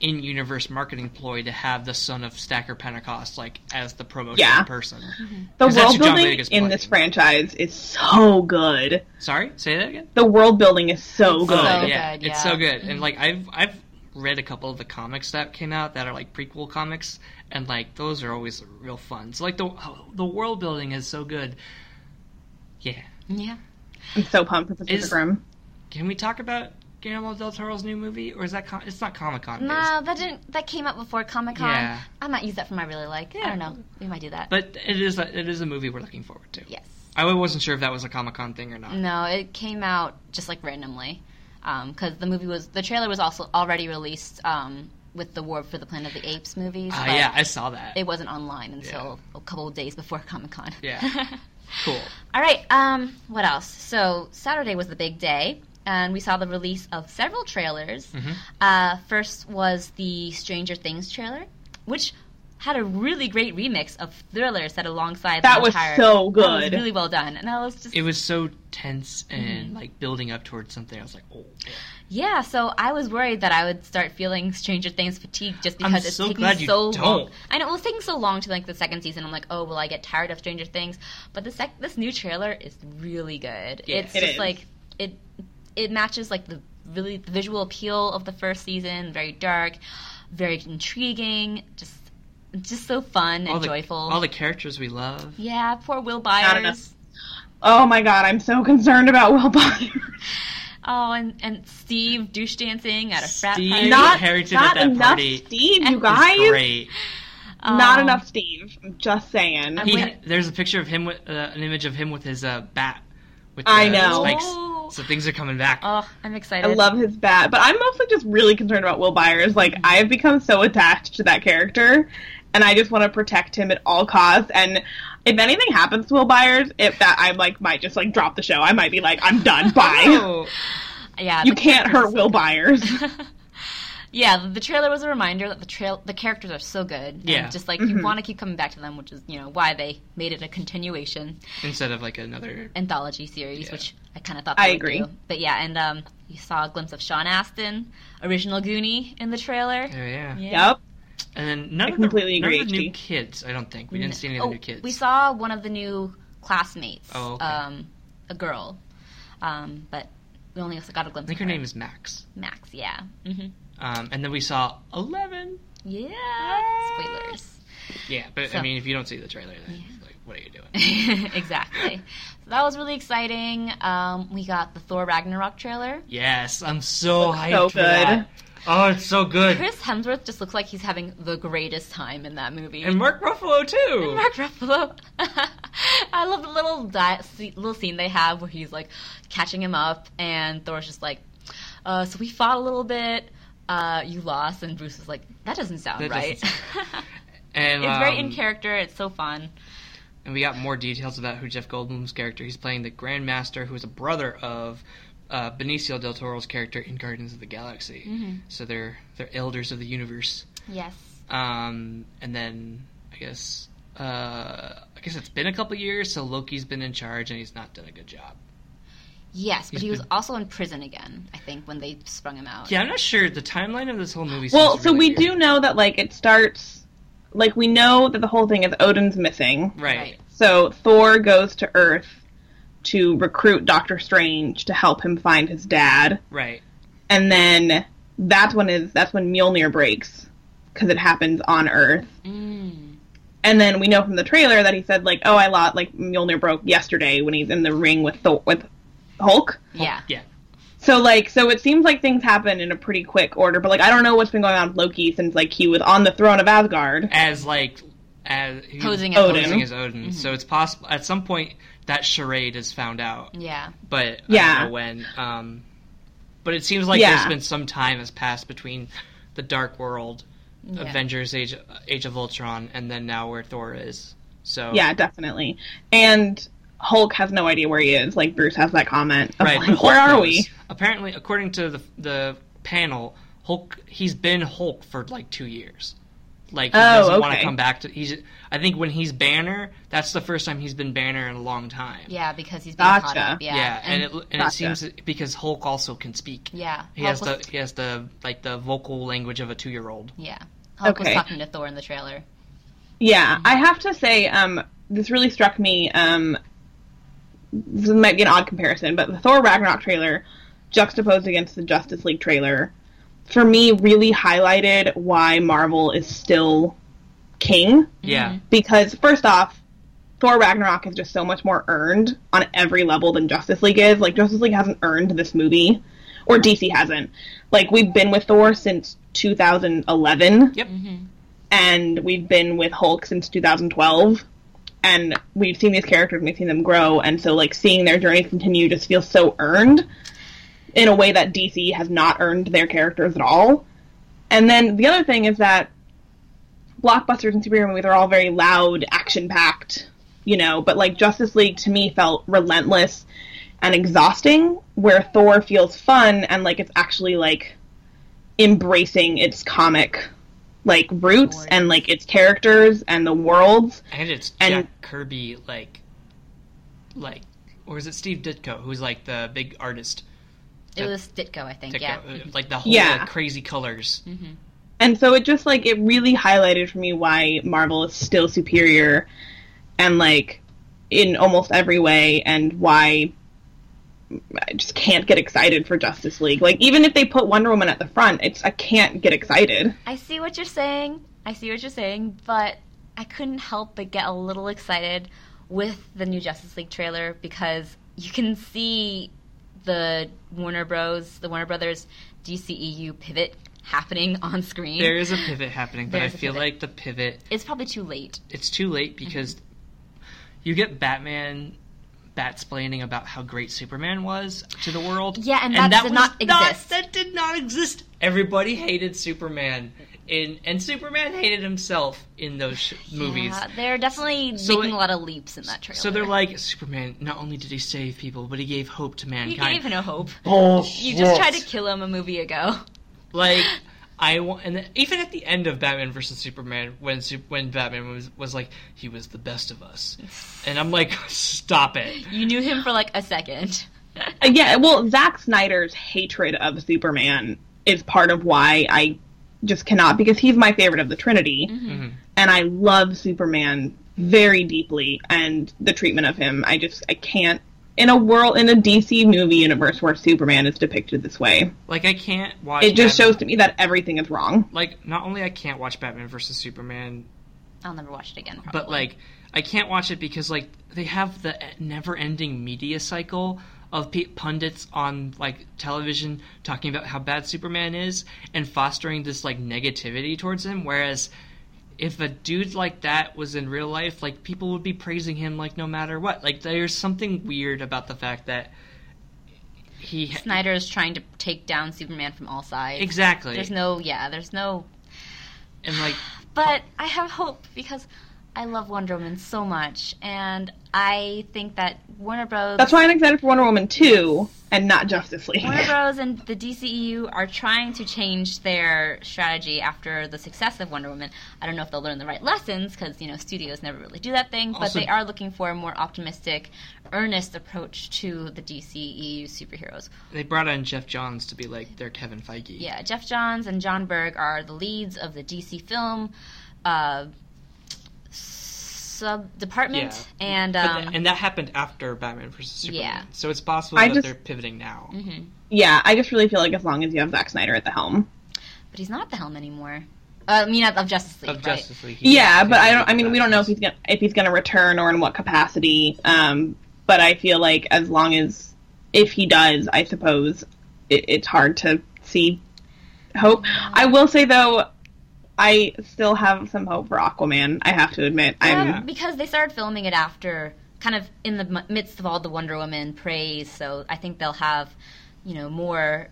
in universe marketing ploy to have the son of Stacker Pentecost like as the promotion Yeah. person. Mm-hmm. The 'Cause that's world building Boyega's in this franchise is so good. Sorry, say that again. The world building is so It's good. so Oh, yeah, good, it's so good. And mm-hmm. like I've I've read a couple of the comics that came out that are like prequel comics, and like those are always real fun. So like the the world building is so good. Yeah. Yeah. I'm so pumped for Pacific Is- Rim. Can we talk about Guillermo del Toro's new movie, or is that con- it's not Comic Con? No, that didn't. That came out before Comic Con. Yeah. I might use that for my really like. I don't know. We might do that. But it is a, it is a movie we're looking forward to. yes. I wasn't sure if that was a Comic Con thing or not. No, it came out just like randomly, because the movie was the trailer was also already released um, with the War for the Planet of the Apes movies. Ah, but yeah, I saw that. it wasn't online until a couple of days before Comic Con. Yeah. cool. All right. Um, what else? So Saturday was the big day, and we saw the release of several trailers. Mm-hmm. Uh, first was the Stranger Things trailer, which had a really great remix of Thriller set alongside That the was entire. so That was good. really well done, and I was just It was so tense and Mm-hmm. like building up towards something. I was like, oh. Man. yeah. So I was worried that I would start feeling Stranger Things fatigue just I'm because it's so taking glad you so long. don't. I know it was taking so long to like the second season. I'm like, oh, will I get tired of Stranger Things? But the sec- this new trailer is really good. Yeah. it's It just is. like it it matches like the really the visual appeal of the first season. Very dark, very intriguing. Just just so fun all and the, joyful. All the characters we love. yeah, poor Will Not. Byers. Oh my god, I'm so concerned about Will Byers. Oh, and, and Steve douche dancing at a frat Steve- party. Not, Harrington not at that enough party. Steve, you It's It's guys. great. Not Oh. enough Steve. I'm just saying. He, there's a picture of him with uh, an image of him with his uh, bat. With I know. spikes. Oh. So things are coming back. Oh, I'm excited. I love his bat, but I'm mostly just really concerned about Will Byers. Like, I have become so attached to that character, and I just want to protect him at all costs. And if anything happens to Will Byers, if that I like might just like drop the show. I might be like, I'm done. Bye. Oh. Yeah, You can't hurt Will Byers. yeah, the trailer was a reminder that the trail the characters are so good. and Yeah. just like Mhm. you want to keep coming back to them, which is you know why they made it a continuation Instead of like another. anthology series, Yeah. which I kind of thought I would agree. do. But yeah, and um, you saw a glimpse of Sean Astin, original Goonie, in the trailer. Oh, yeah. Yeah. yep. And then none I of the, completely none agree, of the new kids. I don't think we didn't see any of Oh, new kids. We saw one of the new classmates. Oh, okay. Um, a girl. Um, but we only got a glimpse. I think of her name is Max. Max. Yeah. hmm Um, and then we saw Eleven. Yeah. Spoilers. Yeah, but So- I mean, if you don't see the trailer, then like, what are you doing? exactly. So that was really exciting. Um, we got the Thor Ragnarok trailer. yes, I'm so hyped so for that. good. Oh, it's so good. Chris Hemsworth just looks like he's having the greatest time in that movie. And Mark Ruffalo too. And Mark Ruffalo. I love the little di- little scene they have where he's like catching him up, and Thor's just like, uh, "So we fought a little bit. Uh, you lost," and Bruce is like, "That doesn't sound That right." doesn't and it's very um, in character. It's so fun. And we got more details about who Jeff Goldblum's character. He's playing the Grandmaster, who is a brother of uh, Benicio del Toro's character in Guardians of the Galaxy. Mhm. So they're they're elders of the universe. Yes. Um, and then I guess uh, I guess it's been a couple years, so Loki's been in charge, and he's not done a good job. Yes, but He's he was been- also in prison again. I think when they sprung him out. Yeah, I'm not sure. The timeline of this whole movie. Well, so really we weird. do know that like it starts. Like we know that the whole thing is Odin's missing. right. Right. So Thor goes to Earth to recruit Doctor Strange to help him find his dad, Right. and then that's when his that's when Mjolnir breaks because it happens on Earth. Mm. And then we know from the trailer that he said like, "Oh, I lost like Mjolnir broke yesterday when he's in the ring with Thor with Hulk." Yeah. Yeah. So like, so it seems like things happen in a pretty quick order, but like, I don't know what's been going on with Loki since like he was on the throne of Asgard. as like as Posing as Odin. posing as Odin. So it's possible at some point that charade is found out, Yeah. but I Yeah. don't know when. Um, but it seems like Yeah. there's been some time has passed between the Dark World, Yeah. Avengers, Age Age of Ultron, and then now where Thor is. So Yeah, definitely. And Hulk has no idea where he is. Like Bruce has that comment. Of, right. like, where are knows. we? Apparently, according to the the panel, Hulk he's been Hulk for like two years. Like he Oh, doesn't want to come back to. He's. I think when he's Banner, that's the first time he's been Banner in a long time. Yeah, because he's being caught Gotcha. up. Yeah. Yeah, and, it and Gotcha. it seems because Hulk also can speak. yeah. He Hulk has was, the he has the like the vocal language of a two year old. Yeah. Hulk was talking to Thor in the trailer. Yeah, I have to say, um, this really struck me. Um, this might be an odd comparison, but the Thor Ragnarok trailer, juxtaposed against the Justice League trailer, for me really highlighted why Marvel is still king. Yeah, mm-hmm. Because first off, Thor Ragnarok is just so much more earned on every level than Justice League is. Like Justice League hasn't earned this movie, or DC hasn't. Like we've been with Thor since 2011 yep. Mm-hmm. and we've been with Hulk since 2012, and we've seen these characters we've seen them grow, and so like seeing their journey continue just feels so earned in a way that DC has not earned their characters at all. And then the other thing is that blockbusters and superhero movies are all very loud, action packed, you know, but like Justice League to me felt relentless and exhausting, where Thor feels fun and like it's actually like embracing its comic like roots Words. and like its characters and the worlds. And it's And- Jack Kirby like like or is it Steve Ditko who's like the big artist? It That- was Ditko, I think. Ditko, Yeah. uh, like the whole Yeah. like, crazy colors. And so it just like it really highlighted for me why Marvel is still superior and like in almost every way and why I just can't get excited for Justice League. Like even if they put Wonder Woman at the front, it's I can't get excited. I see what you're saying. I see what you're saying, but I couldn't help but get a little excited with the new Justice League trailer because you can see the Warner Bros, the Warner Brothers DCEU pivot happening on screen. There is a pivot happening, but I There's a feel pivot. like the pivot it's probably too late. it's too late because mm-hmm. you get Batman bat splaining about how great Superman was to the world. Yeah, and that did was not exist. that did not exist. Everybody hated Superman in and Superman hated himself in those sh- movies. Yeah, they're definitely So making it- a lot of leaps in that trailer. So they're like Superman. Not only did he save people, but he gave hope to mankind. He gave no hope. Bullshit. You just tried to kill him a movie ago. like I want, and then, even at the end of Batman versus Superman, when when Batman was was like he was the best of us, and I'm like, stop it. You knew him for like a second. Yeah, well, Zack Snyder's hatred of Superman is part of why I just cannot because he's my favorite of the Trinity, Mhm. and I love Superman very deeply, and the treatment of him, I just I can't. In a world in a DC movie universe where Superman is depicted this way, Like I can't watch. it just Batman- shows to me that everything is wrong. Like not only I can't watch Batman versus Superman, I'll never watch it again. Probably. but like I can't watch it because like they have the never-ending media cycle of pe- pundits on like television talking about how bad Superman is and fostering this like negativity towards him whereas if a dude like that was in real life like people would be praising him like no matter what like there's something weird about the fact that he Snyder is trying to take down Superman from all sides. exactly There's no, yeah, there's no. and like But I have hope because I love Wonder Woman so much, and I think that Warner Bros. That's why I'm excited for Wonder Woman 2 and not Justice League. Warner Bros. and the DCEU are trying to change their strategy after the success of Wonder Woman. I don't know if they'll learn the right lessons because you know studios never really do that thing, but they are looking for a more optimistic, earnest approach to the DCEU superheroes. they brought in Geoff Johns to be like their Kevin Feige Yeah, Geoff Johns and Jon Berg are the leads of the DC film uh, sub department, Yeah. and um, th- and that happened after Batman versus Superman. Yeah. So it's possible I that just- they're pivoting now. mhm. yeah, I just really feel like as long as you have Zack Snyder at the helm. but he's not at the helm anymore. Uh, I mean, of of Justice League, Of right? Justice League. he- Yeah, but I don't. I mean, we don't know if he's gonna if he's gonna return or in what capacity. Um, but I feel like as long as if he does, I suppose it, it's hard to see hope. I will say though, I still have some hope for Aquaman. I have to admit, I'm Yeah, because they started filming it after, kind of in the midst of all the Wonder Woman praise. So I think they'll have, you know, more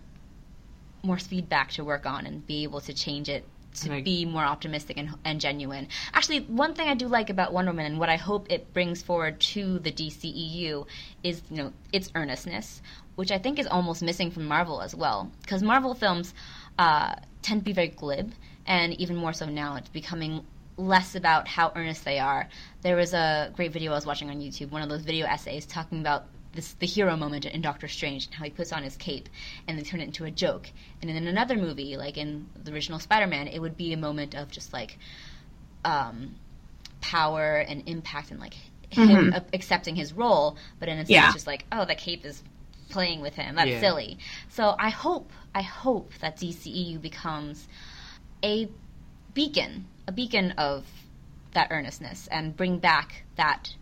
more feedback to work on and be able to change it to I- be more optimistic and, and genuine. Actually, one thing I do like about Wonder Woman and what I hope it brings forward to the DCEU is, you know, its earnestness, which I think is almost missing from Marvel as well. Because Marvel films uh, tend to be very glib, and even more so now, it's becoming less about how earnest they are. There was a great video I was watching on YouTube, one of those video essays talking about this the hero moment in Doctor Strange and how he puts on his cape and they turn it into a joke. And in another movie, like in the original Spider-Man, it would be a moment of just like um, power and impact and like him a- accepting his role. But in a sense, Yeah. just like oh, the cape is playing with him. That's Yeah. silly. So I hope I hope that DCEU becomes a beacon, a beacon of that earnestness, and bring back that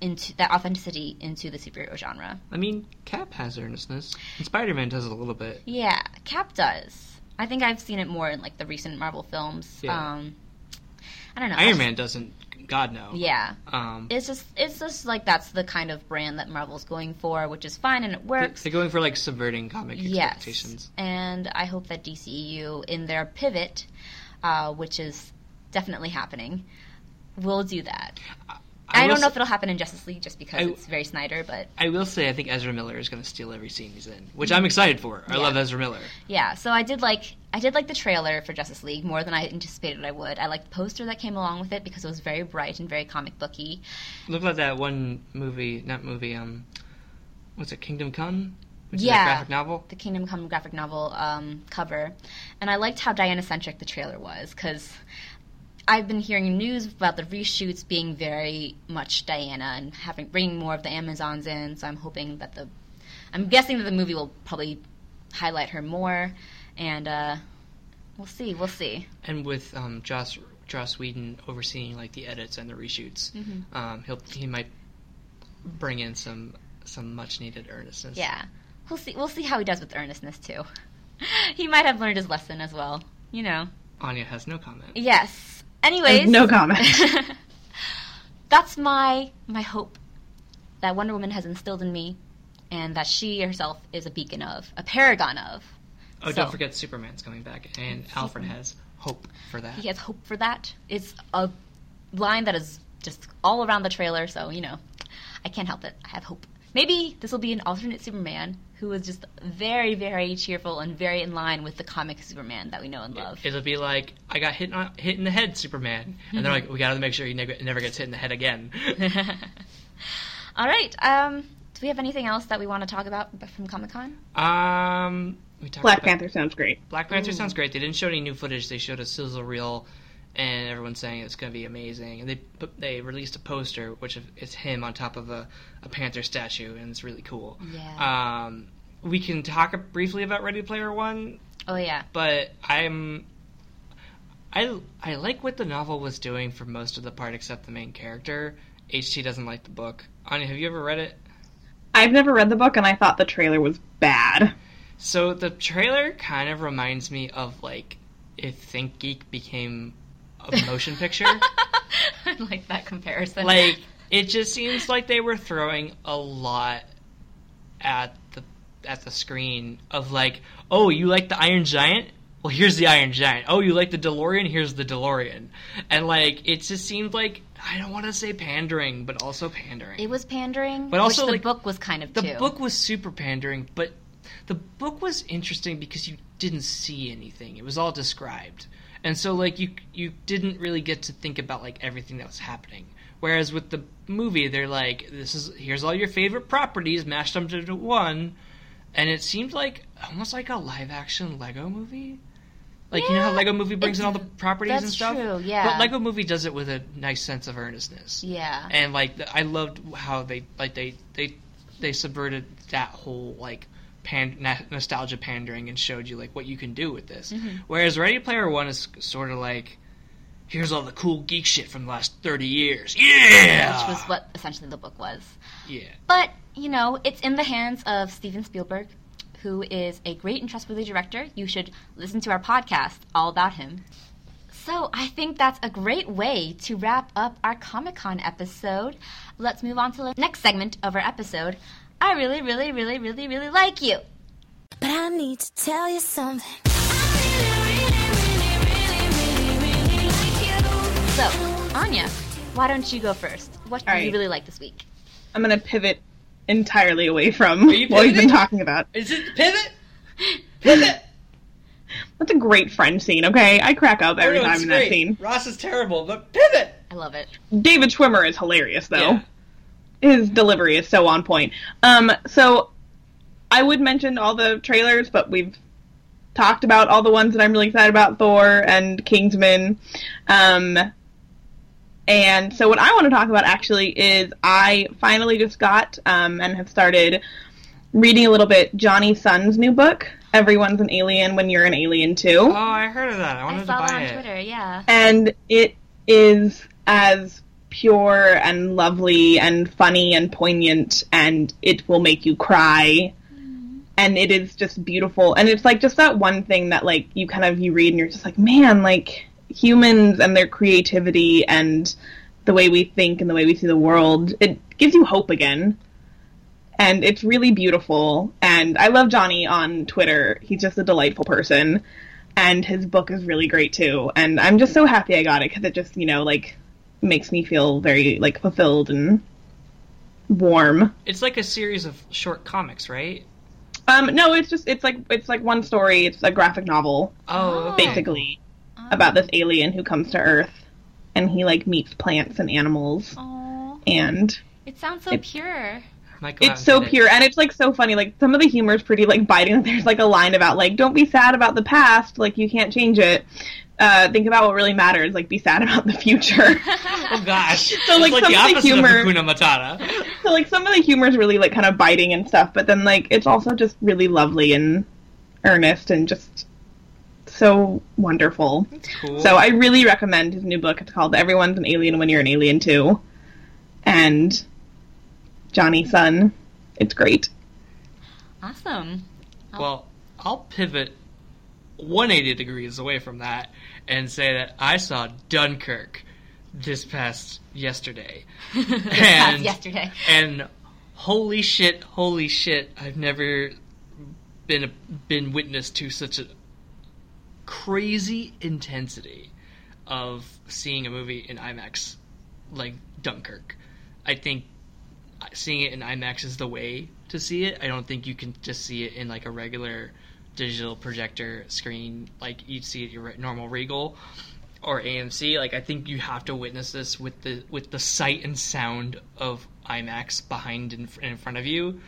into that authenticity into the superhero genre. I mean, Cap has earnestness, and Spider Man does it a little bit. Yeah, Cap does. I think I've seen it more in like the recent Marvel films. Yeah. Um, I don't know. Iron Man doesn't. God no. Yeah, Um, it's just it's just like that's the kind of brand that Marvel's going for, which is fine and it works. they're going for like subverting comic Yes, expectations. and I hope that DCEU in their pivot, uh, which is definitely happening, will do that. I, will don't know s- if it'll happen in Justice League just because I- it's very Snyder, but I will say, I think Ezra Miller is going to steal every scene he's in, which I'm excited for. I Yeah. love Ezra Miller. yeah. So I did like I did like the trailer for Justice League more than I anticipated I would. I liked the poster that came along with it because it was very bright and very comic booky. Looked like that one movie, not movie. Um, what's it? Kingdom Come. Which is Yeah. a graphic novel. the Kingdom Come graphic novel um, cover, and I liked how Diana centric the trailer was because I've been hearing news about the reshoots being very much Diana and having bringing more of the Amazons in. So I'm hoping that the, I'm guessing that the movie will probably highlight her more, and uh, we'll see, we'll see. And with um, Joss Joss Whedon overseeing like the edits and the reshoots, Mm-hmm. um, he'll he might bring in some some much needed earnestness. Yeah, we'll see, we'll see how he does with earnestness too. he might have learned his lesson as well, you know. Anya has no comment. Yes. Anyways, no comment. that's my my hope that Wonder Woman has instilled in me, and that she herself is a beacon of, a paragon of. Oh, So- don't forget Superman's coming back, and Alfred has hope for that. He has hope for that. It's a line that is just all around the trailer, so you know, I can't help it. I have hope. Maybe this will be an alternate Superman who is just very, very cheerful and very in line with the comic Superman that we know and love. It'll be like I got hit on, hit in the head, Superman, and they're like, we got to make sure he never, never gets hit in the head again. all right. Um, do we have anything else that we want to talk about from Comic Con? um, Black about- Panther sounds great. Black Panther sounds great. They didn't show any new footage. They showed a sizzle reel, and everyone's saying it's going to be amazing. And they put, they released a poster, which is him on top of a, a panther statue, and it's really cool. Yeah. Um, we can talk briefly about Ready Player One, oh yeah. but I'm. I, I like what the novel was doing for most of the part except the main character. HT doesn't like the book. Anya, have you ever read it? I've never read the book, and I thought the trailer was bad. So the trailer kind of reminds me of like if Think Geek became a motion picture. I like that comparison. like it just seems like they were throwing a lot at the at the screen of like, oh, you like the Iron Giant? Well, here's the Iron Giant. Oh, you like the DeLorean? Here's the DeLorean. And like it just seemed like I don't want to say pandering, but also pandering. it was pandering, But also, which the like, book was kind of the too. book was super pandering, but the book was interesting because you didn't see anything. It was all described. And so like you you didn't really get to think about like everything that was happening. Whereas with the movie they're like this is here's all your favorite properties mashed up into one and it seemed like almost like a live action Lego movie. Like you know how Lego movie brings in all the properties and that's stuff? true, yeah. But Lego movie does it with a nice sense of earnestness yeah. and like I loved how they like they they they subverted that whole like pan, na- nostalgia pandering and showed you like what you can do with this. Mm-hmm. Whereas Ready Player One is sort of like here's all the cool geek shit from the last thirty years. Yeah, Which was what essentially the book was. yeah. But, you know, it's in the hands of Steven Spielberg, who is a great and trustworthy director. You should listen to our podcast all about him. So, I think that's a great way to wrap up our Comic Con episode. Let's move on to the next segment of our episode. I really, really, really, really, really like you. But I need to tell you something. So, Anya, why don't you go first? What do All you right. really like this week? I'm gonna pivot entirely away from you what we've been talking about. Is it pivot? Pivot. That's a great friend scene, okay? I crack up every Oh, no, time it's in that great. scene. Ross is terrible, but pivot. I love it. David Schwimmer is hilarious though. Yeah. His delivery is so on point. Um, so I would mention all the trailers, but we've talked about all the ones that I'm really excited about: Thor and Kingsman. Um, and so what I want to talk about actually is I finally just got um, and have started reading a little bit Jonny Sun's new book. Everyone's an alien when you're an alien too Oh, I heard of that. I wanted I to buy that on it. Twitter, yeah. and it is as pure and lovely and funny and poignant and it will make you cry. Mm-hmm. And it is just beautiful. And it's like just that one thing that like you kind of you read and you're just like man like humans and their creativity and the way we think and the way we see the world it gives you hope again. And it's really beautiful. And i love jonny on twitter. He's just a delightful person. And his book is really great too. And i'm just so happy i got it because it just you know like makes me feel very like fulfilled and warm. It's like a series of short comics, right? um no it's just it's like it's like one story. It's a graphic novel Oh, okay. basically about this alien who comes to earth and he like meets plants and animals. Oh, and it sounds so It- pure. Might it's so get it. pure and it's like so funny. Like some of the humor is pretty like biting. There's like a line about like don't be sad about the past. Like you can't change it uh think about what really matters like be sad about the future Oh gosh. So, like, it's like some the of the humor- of Hakuna Matata. so like some of the humor is really like kind of biting and stuff but then like it's also just really lovely and earnest and just so wonderful Cool. so i really recommend his new book it's called everyone's an alien when you're an alien too and jonny sun it's great Awesome. Well, I'll pivot 180 degrees away from that and say that I saw Dunkirk this past yesterday. Past And- yesterday. And holy shit, holy shit, I've never been a, been witness to such a crazy intensity of seeing a movie in IMAX like Dunkirk. I think seeing it in IMAX is the way to see it. I don't think you can just see it in like a regular digital projector screen like you'd see at your normal Regal or AMC. Like I think you have to witness this with the with the sight and sound of IMAX behind and in, in front of you,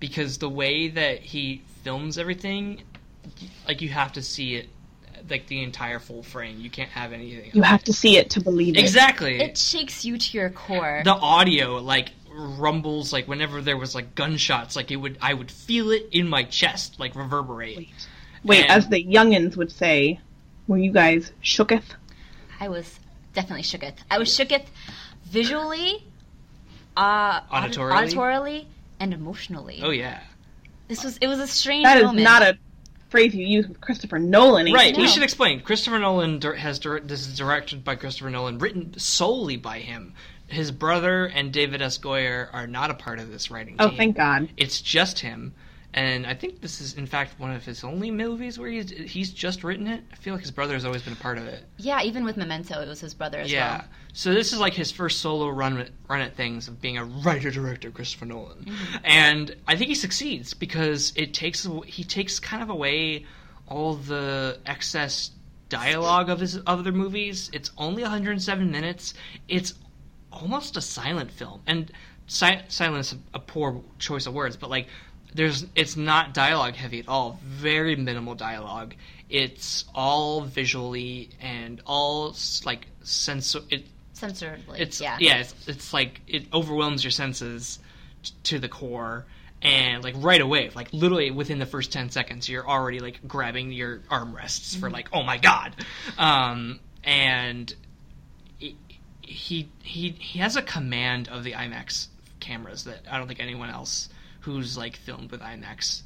because the way that he films everything, like you have to see it like the entire full frame. You can't have anything. you have to see it to believe it exactly It shakes you to your core. the audio like rumbles like whenever there was like gunshots like it would i would feel it in my chest like reverberate wait And- as the youngins would say were you guys shooketh I was definitely shooketh. I was shooketh visually, uh, Auditorily? auditorily, and emotionally. oh yeah This was it was a strange that is moment. not a phrase you use with christopher nolan right we should explain christopher nolan has dir- this is directed by christopher nolan written solely by him his brother and david s goyer are not a part of this writing oh thank god it's just him and I think this is, in fact, one of his only movies where he's he's just written it. I feel like his brother has always been a part of it. Yeah, even with Memento, it was his brother as Yeah. well. Yeah. So this is like his first solo run at, run at things of being a writer director, Christopher Nolan, Mm-hmm. and I think he succeeds because it takes he takes kind of away all the excess dialogue of his other movies. It's only 107 minutes. It's almost a silent film, and si- silent is a poor choice of words, but like there's it's not dialogue heavy at all. Very minimal dialogue. It's all visually and all like sense. It Censoredly. it's yeah. yeah, it's, it's like it overwhelms your senses t- to the core and like right away like literally within the first 10 seconds you're already like grabbing your armrests for like oh my god um and he he he has a command of the IMAX cameras that I don't think anyone else who's like filmed with IMAX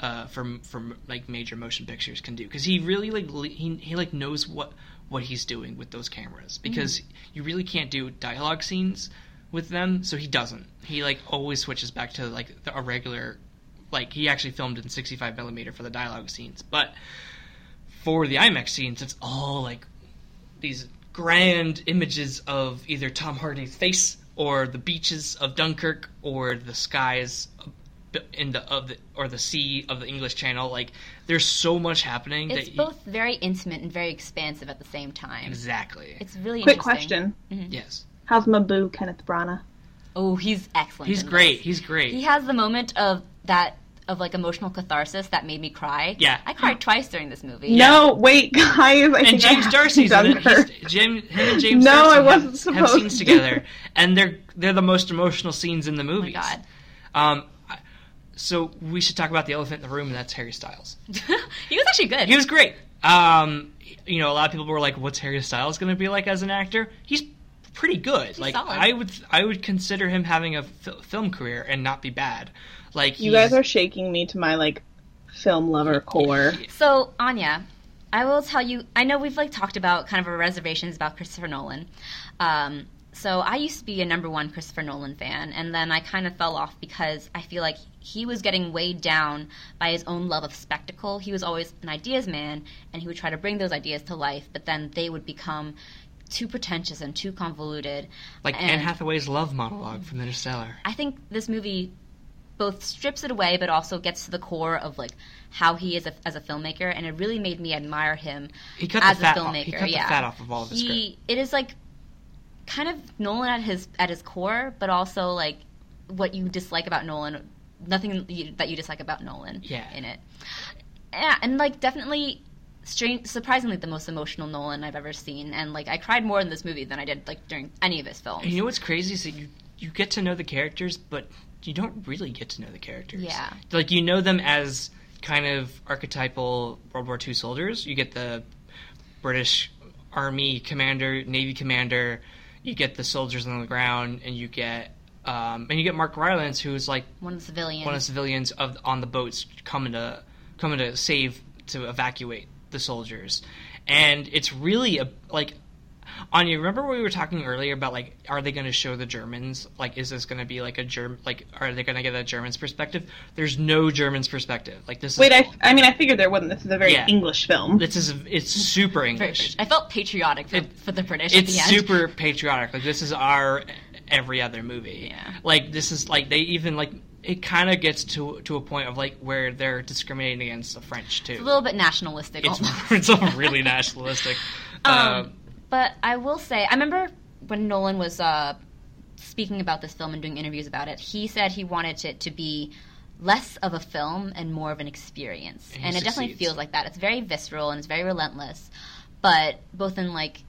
uh, from from like major motion pictures can do. Because he really like le- he he like knows what what he's doing with those cameras. Because you really can't do dialogue scenes with them so he doesn't. He like always switches back to like the, a regular like he actually filmed in 65 millimeter for the dialogue scenes. But for the IMAX scenes it's all like these grand images of either Tom Hardy's face or the beaches of Dunkirk or the skies in the of the or the sea of the English Channel. Like there's so much happening. It's that both very intimate and very expansive at the same time. exactly. It's really Quick interesting. question: mm-hmm. yes, How's my boo, Kenneth Branagh? Oh, he's excellent. he's great. this. He's great. He has the moment of that of like emotional catharsis that made me cry. Yeah. I cried twice during this movie. No, wait, guys. I and think James have D'Arcy's in it. Jim, him and James No, D'Arcy I wasn't have, supposed scenes to. together, and they're they're the most emotional scenes in the movie. Oh my god. Um, so we should talk about the elephant in the room, and that's Harry Styles. he was actually good. He was great. Um, you know, a lot of people were like, "What's Harry Styles going to be like as an actor?" He's pretty good. like solid. I would, I would consider him having a film career and not be bad. Like You guys are shaking me to my like film lover core. So, Anya, I will tell you. I know we've like talked about kind of our reservations about Christopher Nolan. Um, so I used to be a number one Christopher Nolan fan, and then I kind of fell off because I feel like he was getting weighed down by his own love of spectacle. He was always an ideas man, and he would try to bring those ideas to life, but then they would become too pretentious and too convoluted. like and- Anne Hathaway's love monologue from Interstellar. I think this movie both strips it away, but also gets to the core of like how he is a, as a filmmaker, and it really made me admire him He cut as the fat a off. filmmaker. He cut the fat off of all of his script. it is like kind of Nolan at his at his core, but also like what you dislike about Nolan. Nothing you, that you dislike about Nolan. Yeah. in it. Yeah, and like definitely. Strange, surprisingly, the most emotional Nolan I've ever seen, and like I cried more in this movie than I did like during any of his films. And you know what's crazy is that you you get to know the characters, but you don't really get to know the characters. Yeah. Like you know them as kind of archetypal World War II soldiers. You get the British Army commander, Navy commander. You get the soldiers on the ground, and you get um, and you get Mark Rylance, who's like one of the civilians. one of the civilians of on the boats coming to coming to save to evacuate the soldiers, and it's really a like. Anya, remember when we were talking earlier about like, are they going to show the Germans? Like, is this going to be like a Germ? Like, are they going to get a German's perspective? There's no German's perspective. Like this. Wait, is, I, I mean, I figured there wasn't. This is a very Yeah. English film. This is it's super English. I felt patriotic for, It- for the British at It's the end. super patriotic. Like this is our every other movie. Yeah. Like this is like they even like it kind of gets to to a point of like where they're discriminating against the French too. It's a little bit nationalistic. it's almost. it's all really nationalistic. Um, Um, but I will say, I remember when Nolan was uh, speaking about this film and doing interviews about it. He said he wanted it to be less of a film and more of an experience, And and, it definitely feels like that. It's very visceral and it's very relentless, but both in like,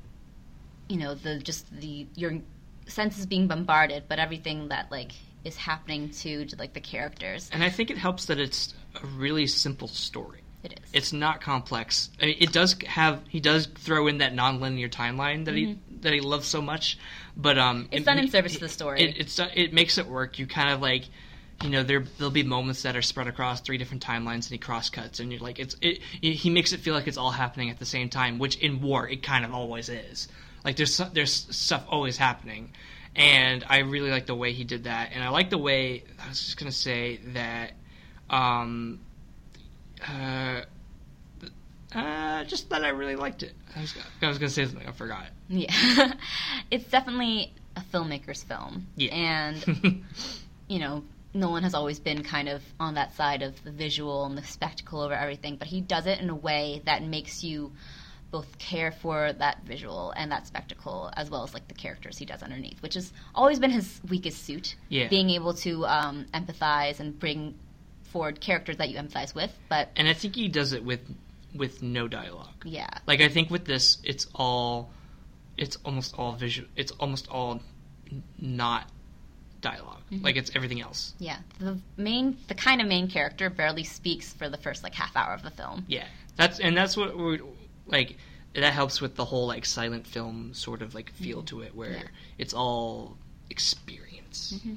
you know, the just the your senses being bombarded, but everything that like is happening to, to like the characters. and I think it helps that it's a really simple story. It is. It's not complex. I mean, it does have he does throw in that nonlinear timeline that he that he loves so much, but um, Mm-hmm. It's it- done in service to the story. It, it's it makes it work. You kind of like. You know, there there'll be moments that are spread across three different timelines, and he cross cuts, and you're like, it's it. He makes it feel like it's all happening at the same time, which in war it kind of always is. Like there's there's stuff always happening, and I really like the way he did that, and I like the way I was just gonna say that, um, uh, uh, just that I really liked it. I was, I was gonna say something, I forgot. Yeah. it's definitely a filmmaker's film. Yeah. And, you know, Nolan has always been kind of on that side of the visual and the spectacle over everything, but he does it in a way that makes you both care for that visual and that spectacle as well as like the characters he does underneath, which has always been his weakest suit. Yeah. Being able to um, empathize and bring forward characters that you empathize with. But and I think he does it with with no dialogue. yeah. Like I think with this, it's all, it's almost all visual. It's almost all not dialog mm-hmm. Like it's everything else. Yeah. The main the kind of main character barely speaks for the first like half hour of the film. Yeah, that's and that's what we like. That helps with the whole like silent film sort of like feel mm-hmm. to it, where Yeah. it's all experience. Mm-hmm.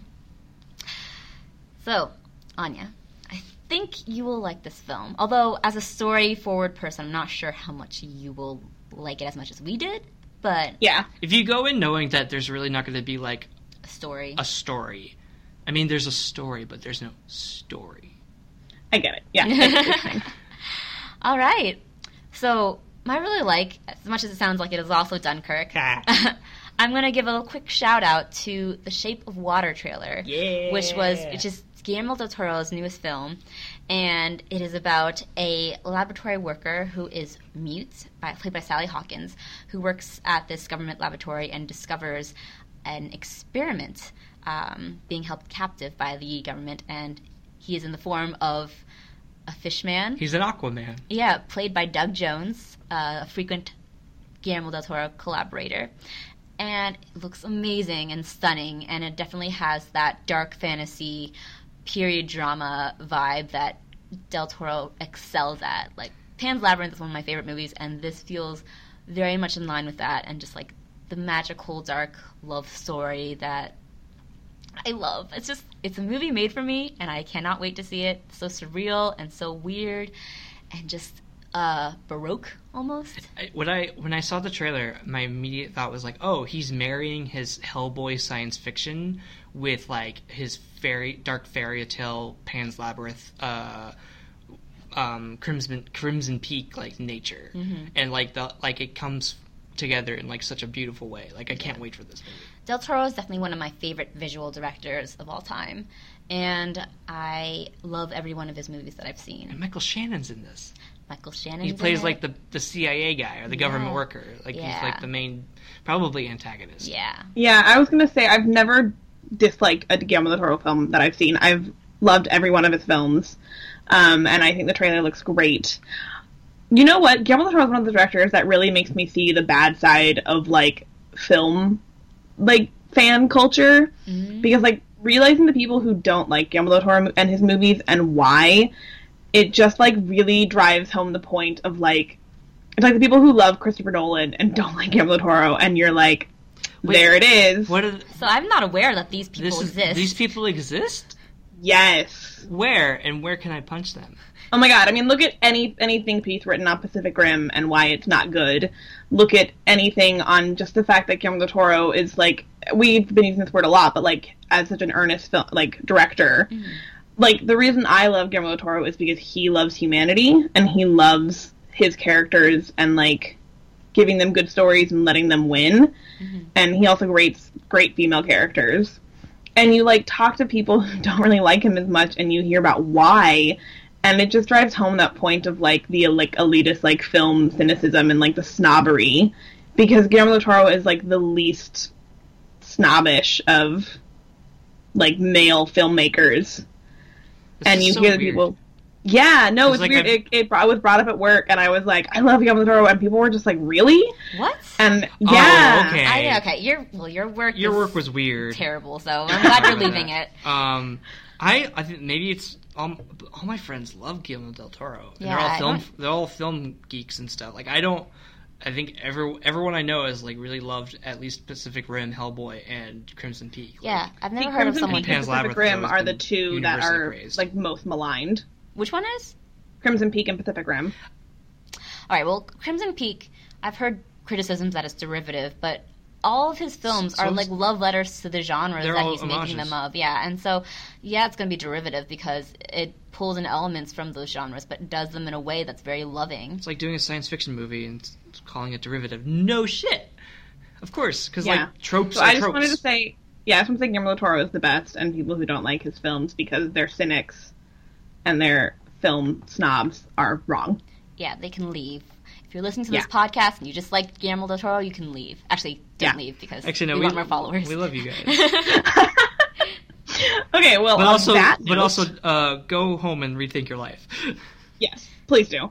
So, Anya, I think you will like this film. Although, as a story forward person, I'm not sure how much you will like it as much as we did. But Yeah. If you go in knowing that there's really not going to be like a story. a story, I mean, there's a story, but there's no story. I get it. Yeah. I get what you're saying. All right. So, I really like, as much as it sounds like it is also Dunkirk, I'm going to give a little quick shout out to the Shape of Water trailer. Yeah. Which was, which is Guillermo del Toro's newest film. And it is about a laboratory worker who is mute, by, played by Sally Hawkins, who works at this government laboratory and discovers an experiment um, being held captive by the government. And he is in the form of a fish man. He's an Aquaman. Yeah, played by Doug Jones, uh, a frequent Guillermo del Toro collaborator. And it looks amazing and stunning, and it definitely has that dark fantasy, period drama vibe that del Toro excels at. Like, Pan's Labyrinth is one of my favorite movies, and this feels very much in line with that, and just like the magical, dark love story that I love. It's just it's a movie made for me, and I cannot wait to see it. so surreal and so weird, and just uh baroque almost. I, when I when I saw the trailer, my immediate thought was like, "Oh, he's marrying his Hellboy science fiction with like his fairy dark fairy tale Pan's Labyrinth, uh, um, Crimson Crimson Peak like nature, and like the like it comes together in like such a beautiful way. Like I can't wait for this movie. Del Toro is definitely one of my favorite visual directors of all time, and I love every one of his movies that I've seen. And. Michael Shannon's in this. Michael Shannon. He plays like the the CIA guy or the government Yeah. worker. Like he's like the main, probably antagonist. yeah. Yeah, I was gonna say I've never disliked a Guillermo del Toro film that I've seen. I've loved every one of his films, um, and I think the trailer looks great. You know what? Guillermo del Toro is one of the directors that really makes me see the bad side of like film, like fan culture, because like realizing the people who don't like Guillermo del Toro and his movies and why, it just like really drives home the point of like. It's like the people who love Christopher Nolan and don't like Guillermo del Toro, and you're like, Wait, there it is. What are So I'm not aware that these people this is, exist. These people exist. Yes. Where and where can I punch them? Oh my god. I mean, look at any anything piece written on Pacific Rim and why it's not good. Look at anything on just the fact that Guillermo del Toro is like we've been using this word a lot, but like as such an earnest film like director. Mm-hmm. Like the reason I love Guillermo del Toro is because he loves humanity and he loves his characters and like giving them good stories and letting them win. Mm-hmm. And he also rates great female characters. And you like talk to people who don't really like him as much and you hear about why and it just drives home that point of like the like elitist like film cynicism and like the snobbery because Guillermo del Toro is like the least snobbish of like male filmmakers This and you so hear the weird. people yeah no It's it's like weird I've- it, it brought, was brought up at work and I was like I love Guillermo del Toro and people were just like really what? and Oh, yeah okay. I, yeah, okay. Your well, your work. Your is work was weird. terrible, so I'm glad you're leaving it. Um, I I think maybe it's all, all my friends love Guillermo del Toro. And Yeah, they're all film they're all film geeks and stuff. Like I don't. I think every everyone I know has like really loved at least Pacific Rim, Hellboy, and Crimson Peak. Like, Yeah, I've never See, heard of Crimson someone. Peak and Pan's Pacific Rim are the two that are praised. like most maligned Which one is? Crimson Peak and Pacific Rim All right. Well, Crimson Peak. I've heard criticisms that it's derivative, but all of his films So- are like love letters to the genres that all he's making them of. Yeah, and so yeah, it's going to be derivative because it pulls in elements from those genres, but does them in a way that's very loving. It's like doing a science fiction movie and s- calling it derivative. No shit. Of course, because Yeah. like tropes So are I just tropes. wanted to say, yeah, I just want to say Guillermo del Toro is the best, and people who don't like his films because they're cynics and they're film snobs are wrong. Yeah, they can leave. If you're listening to Yeah. this podcast and you just like Guillermo del Toro, you can leave. Actually, don't Yeah. leave because Actually, no, we, we, want more followers. We love you guys. Okay, well, but on also, that but note- also, uh, go home and rethink your life. yes, please do.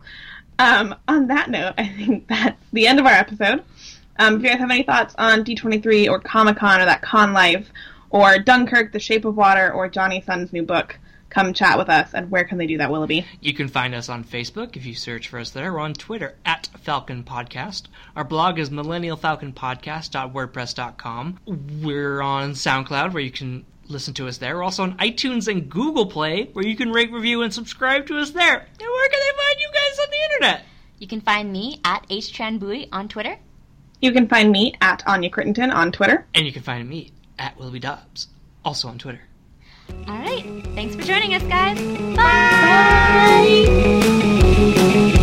Um, on that note, I think that's the end of our episode. Um, if you guys have any thoughts on D23 or Comic Con or that con life, or Dunkirk, The Shape of Water, or Jonny Sun's new book, come chat with us. And where can they do that, Willoughby? You can find us on Facebook if you search for us there. We're on Twitter at Falcon Podcast. Our blog is millennialfalconpodcast.wordpress.com. We're on SoundCloud where you can listen to us there. We're also on iTunes and Google Play, where you can rate, review, and subscribe to us there. And where can they find you guys on the internet? You can find me at HTranBui on Twitter. You can find me at Anya Crittenton on Twitter. And you can find me at Willoughby Dobbs, also on Twitter. All right. Thanks for joining us, guys. Bye. Bye.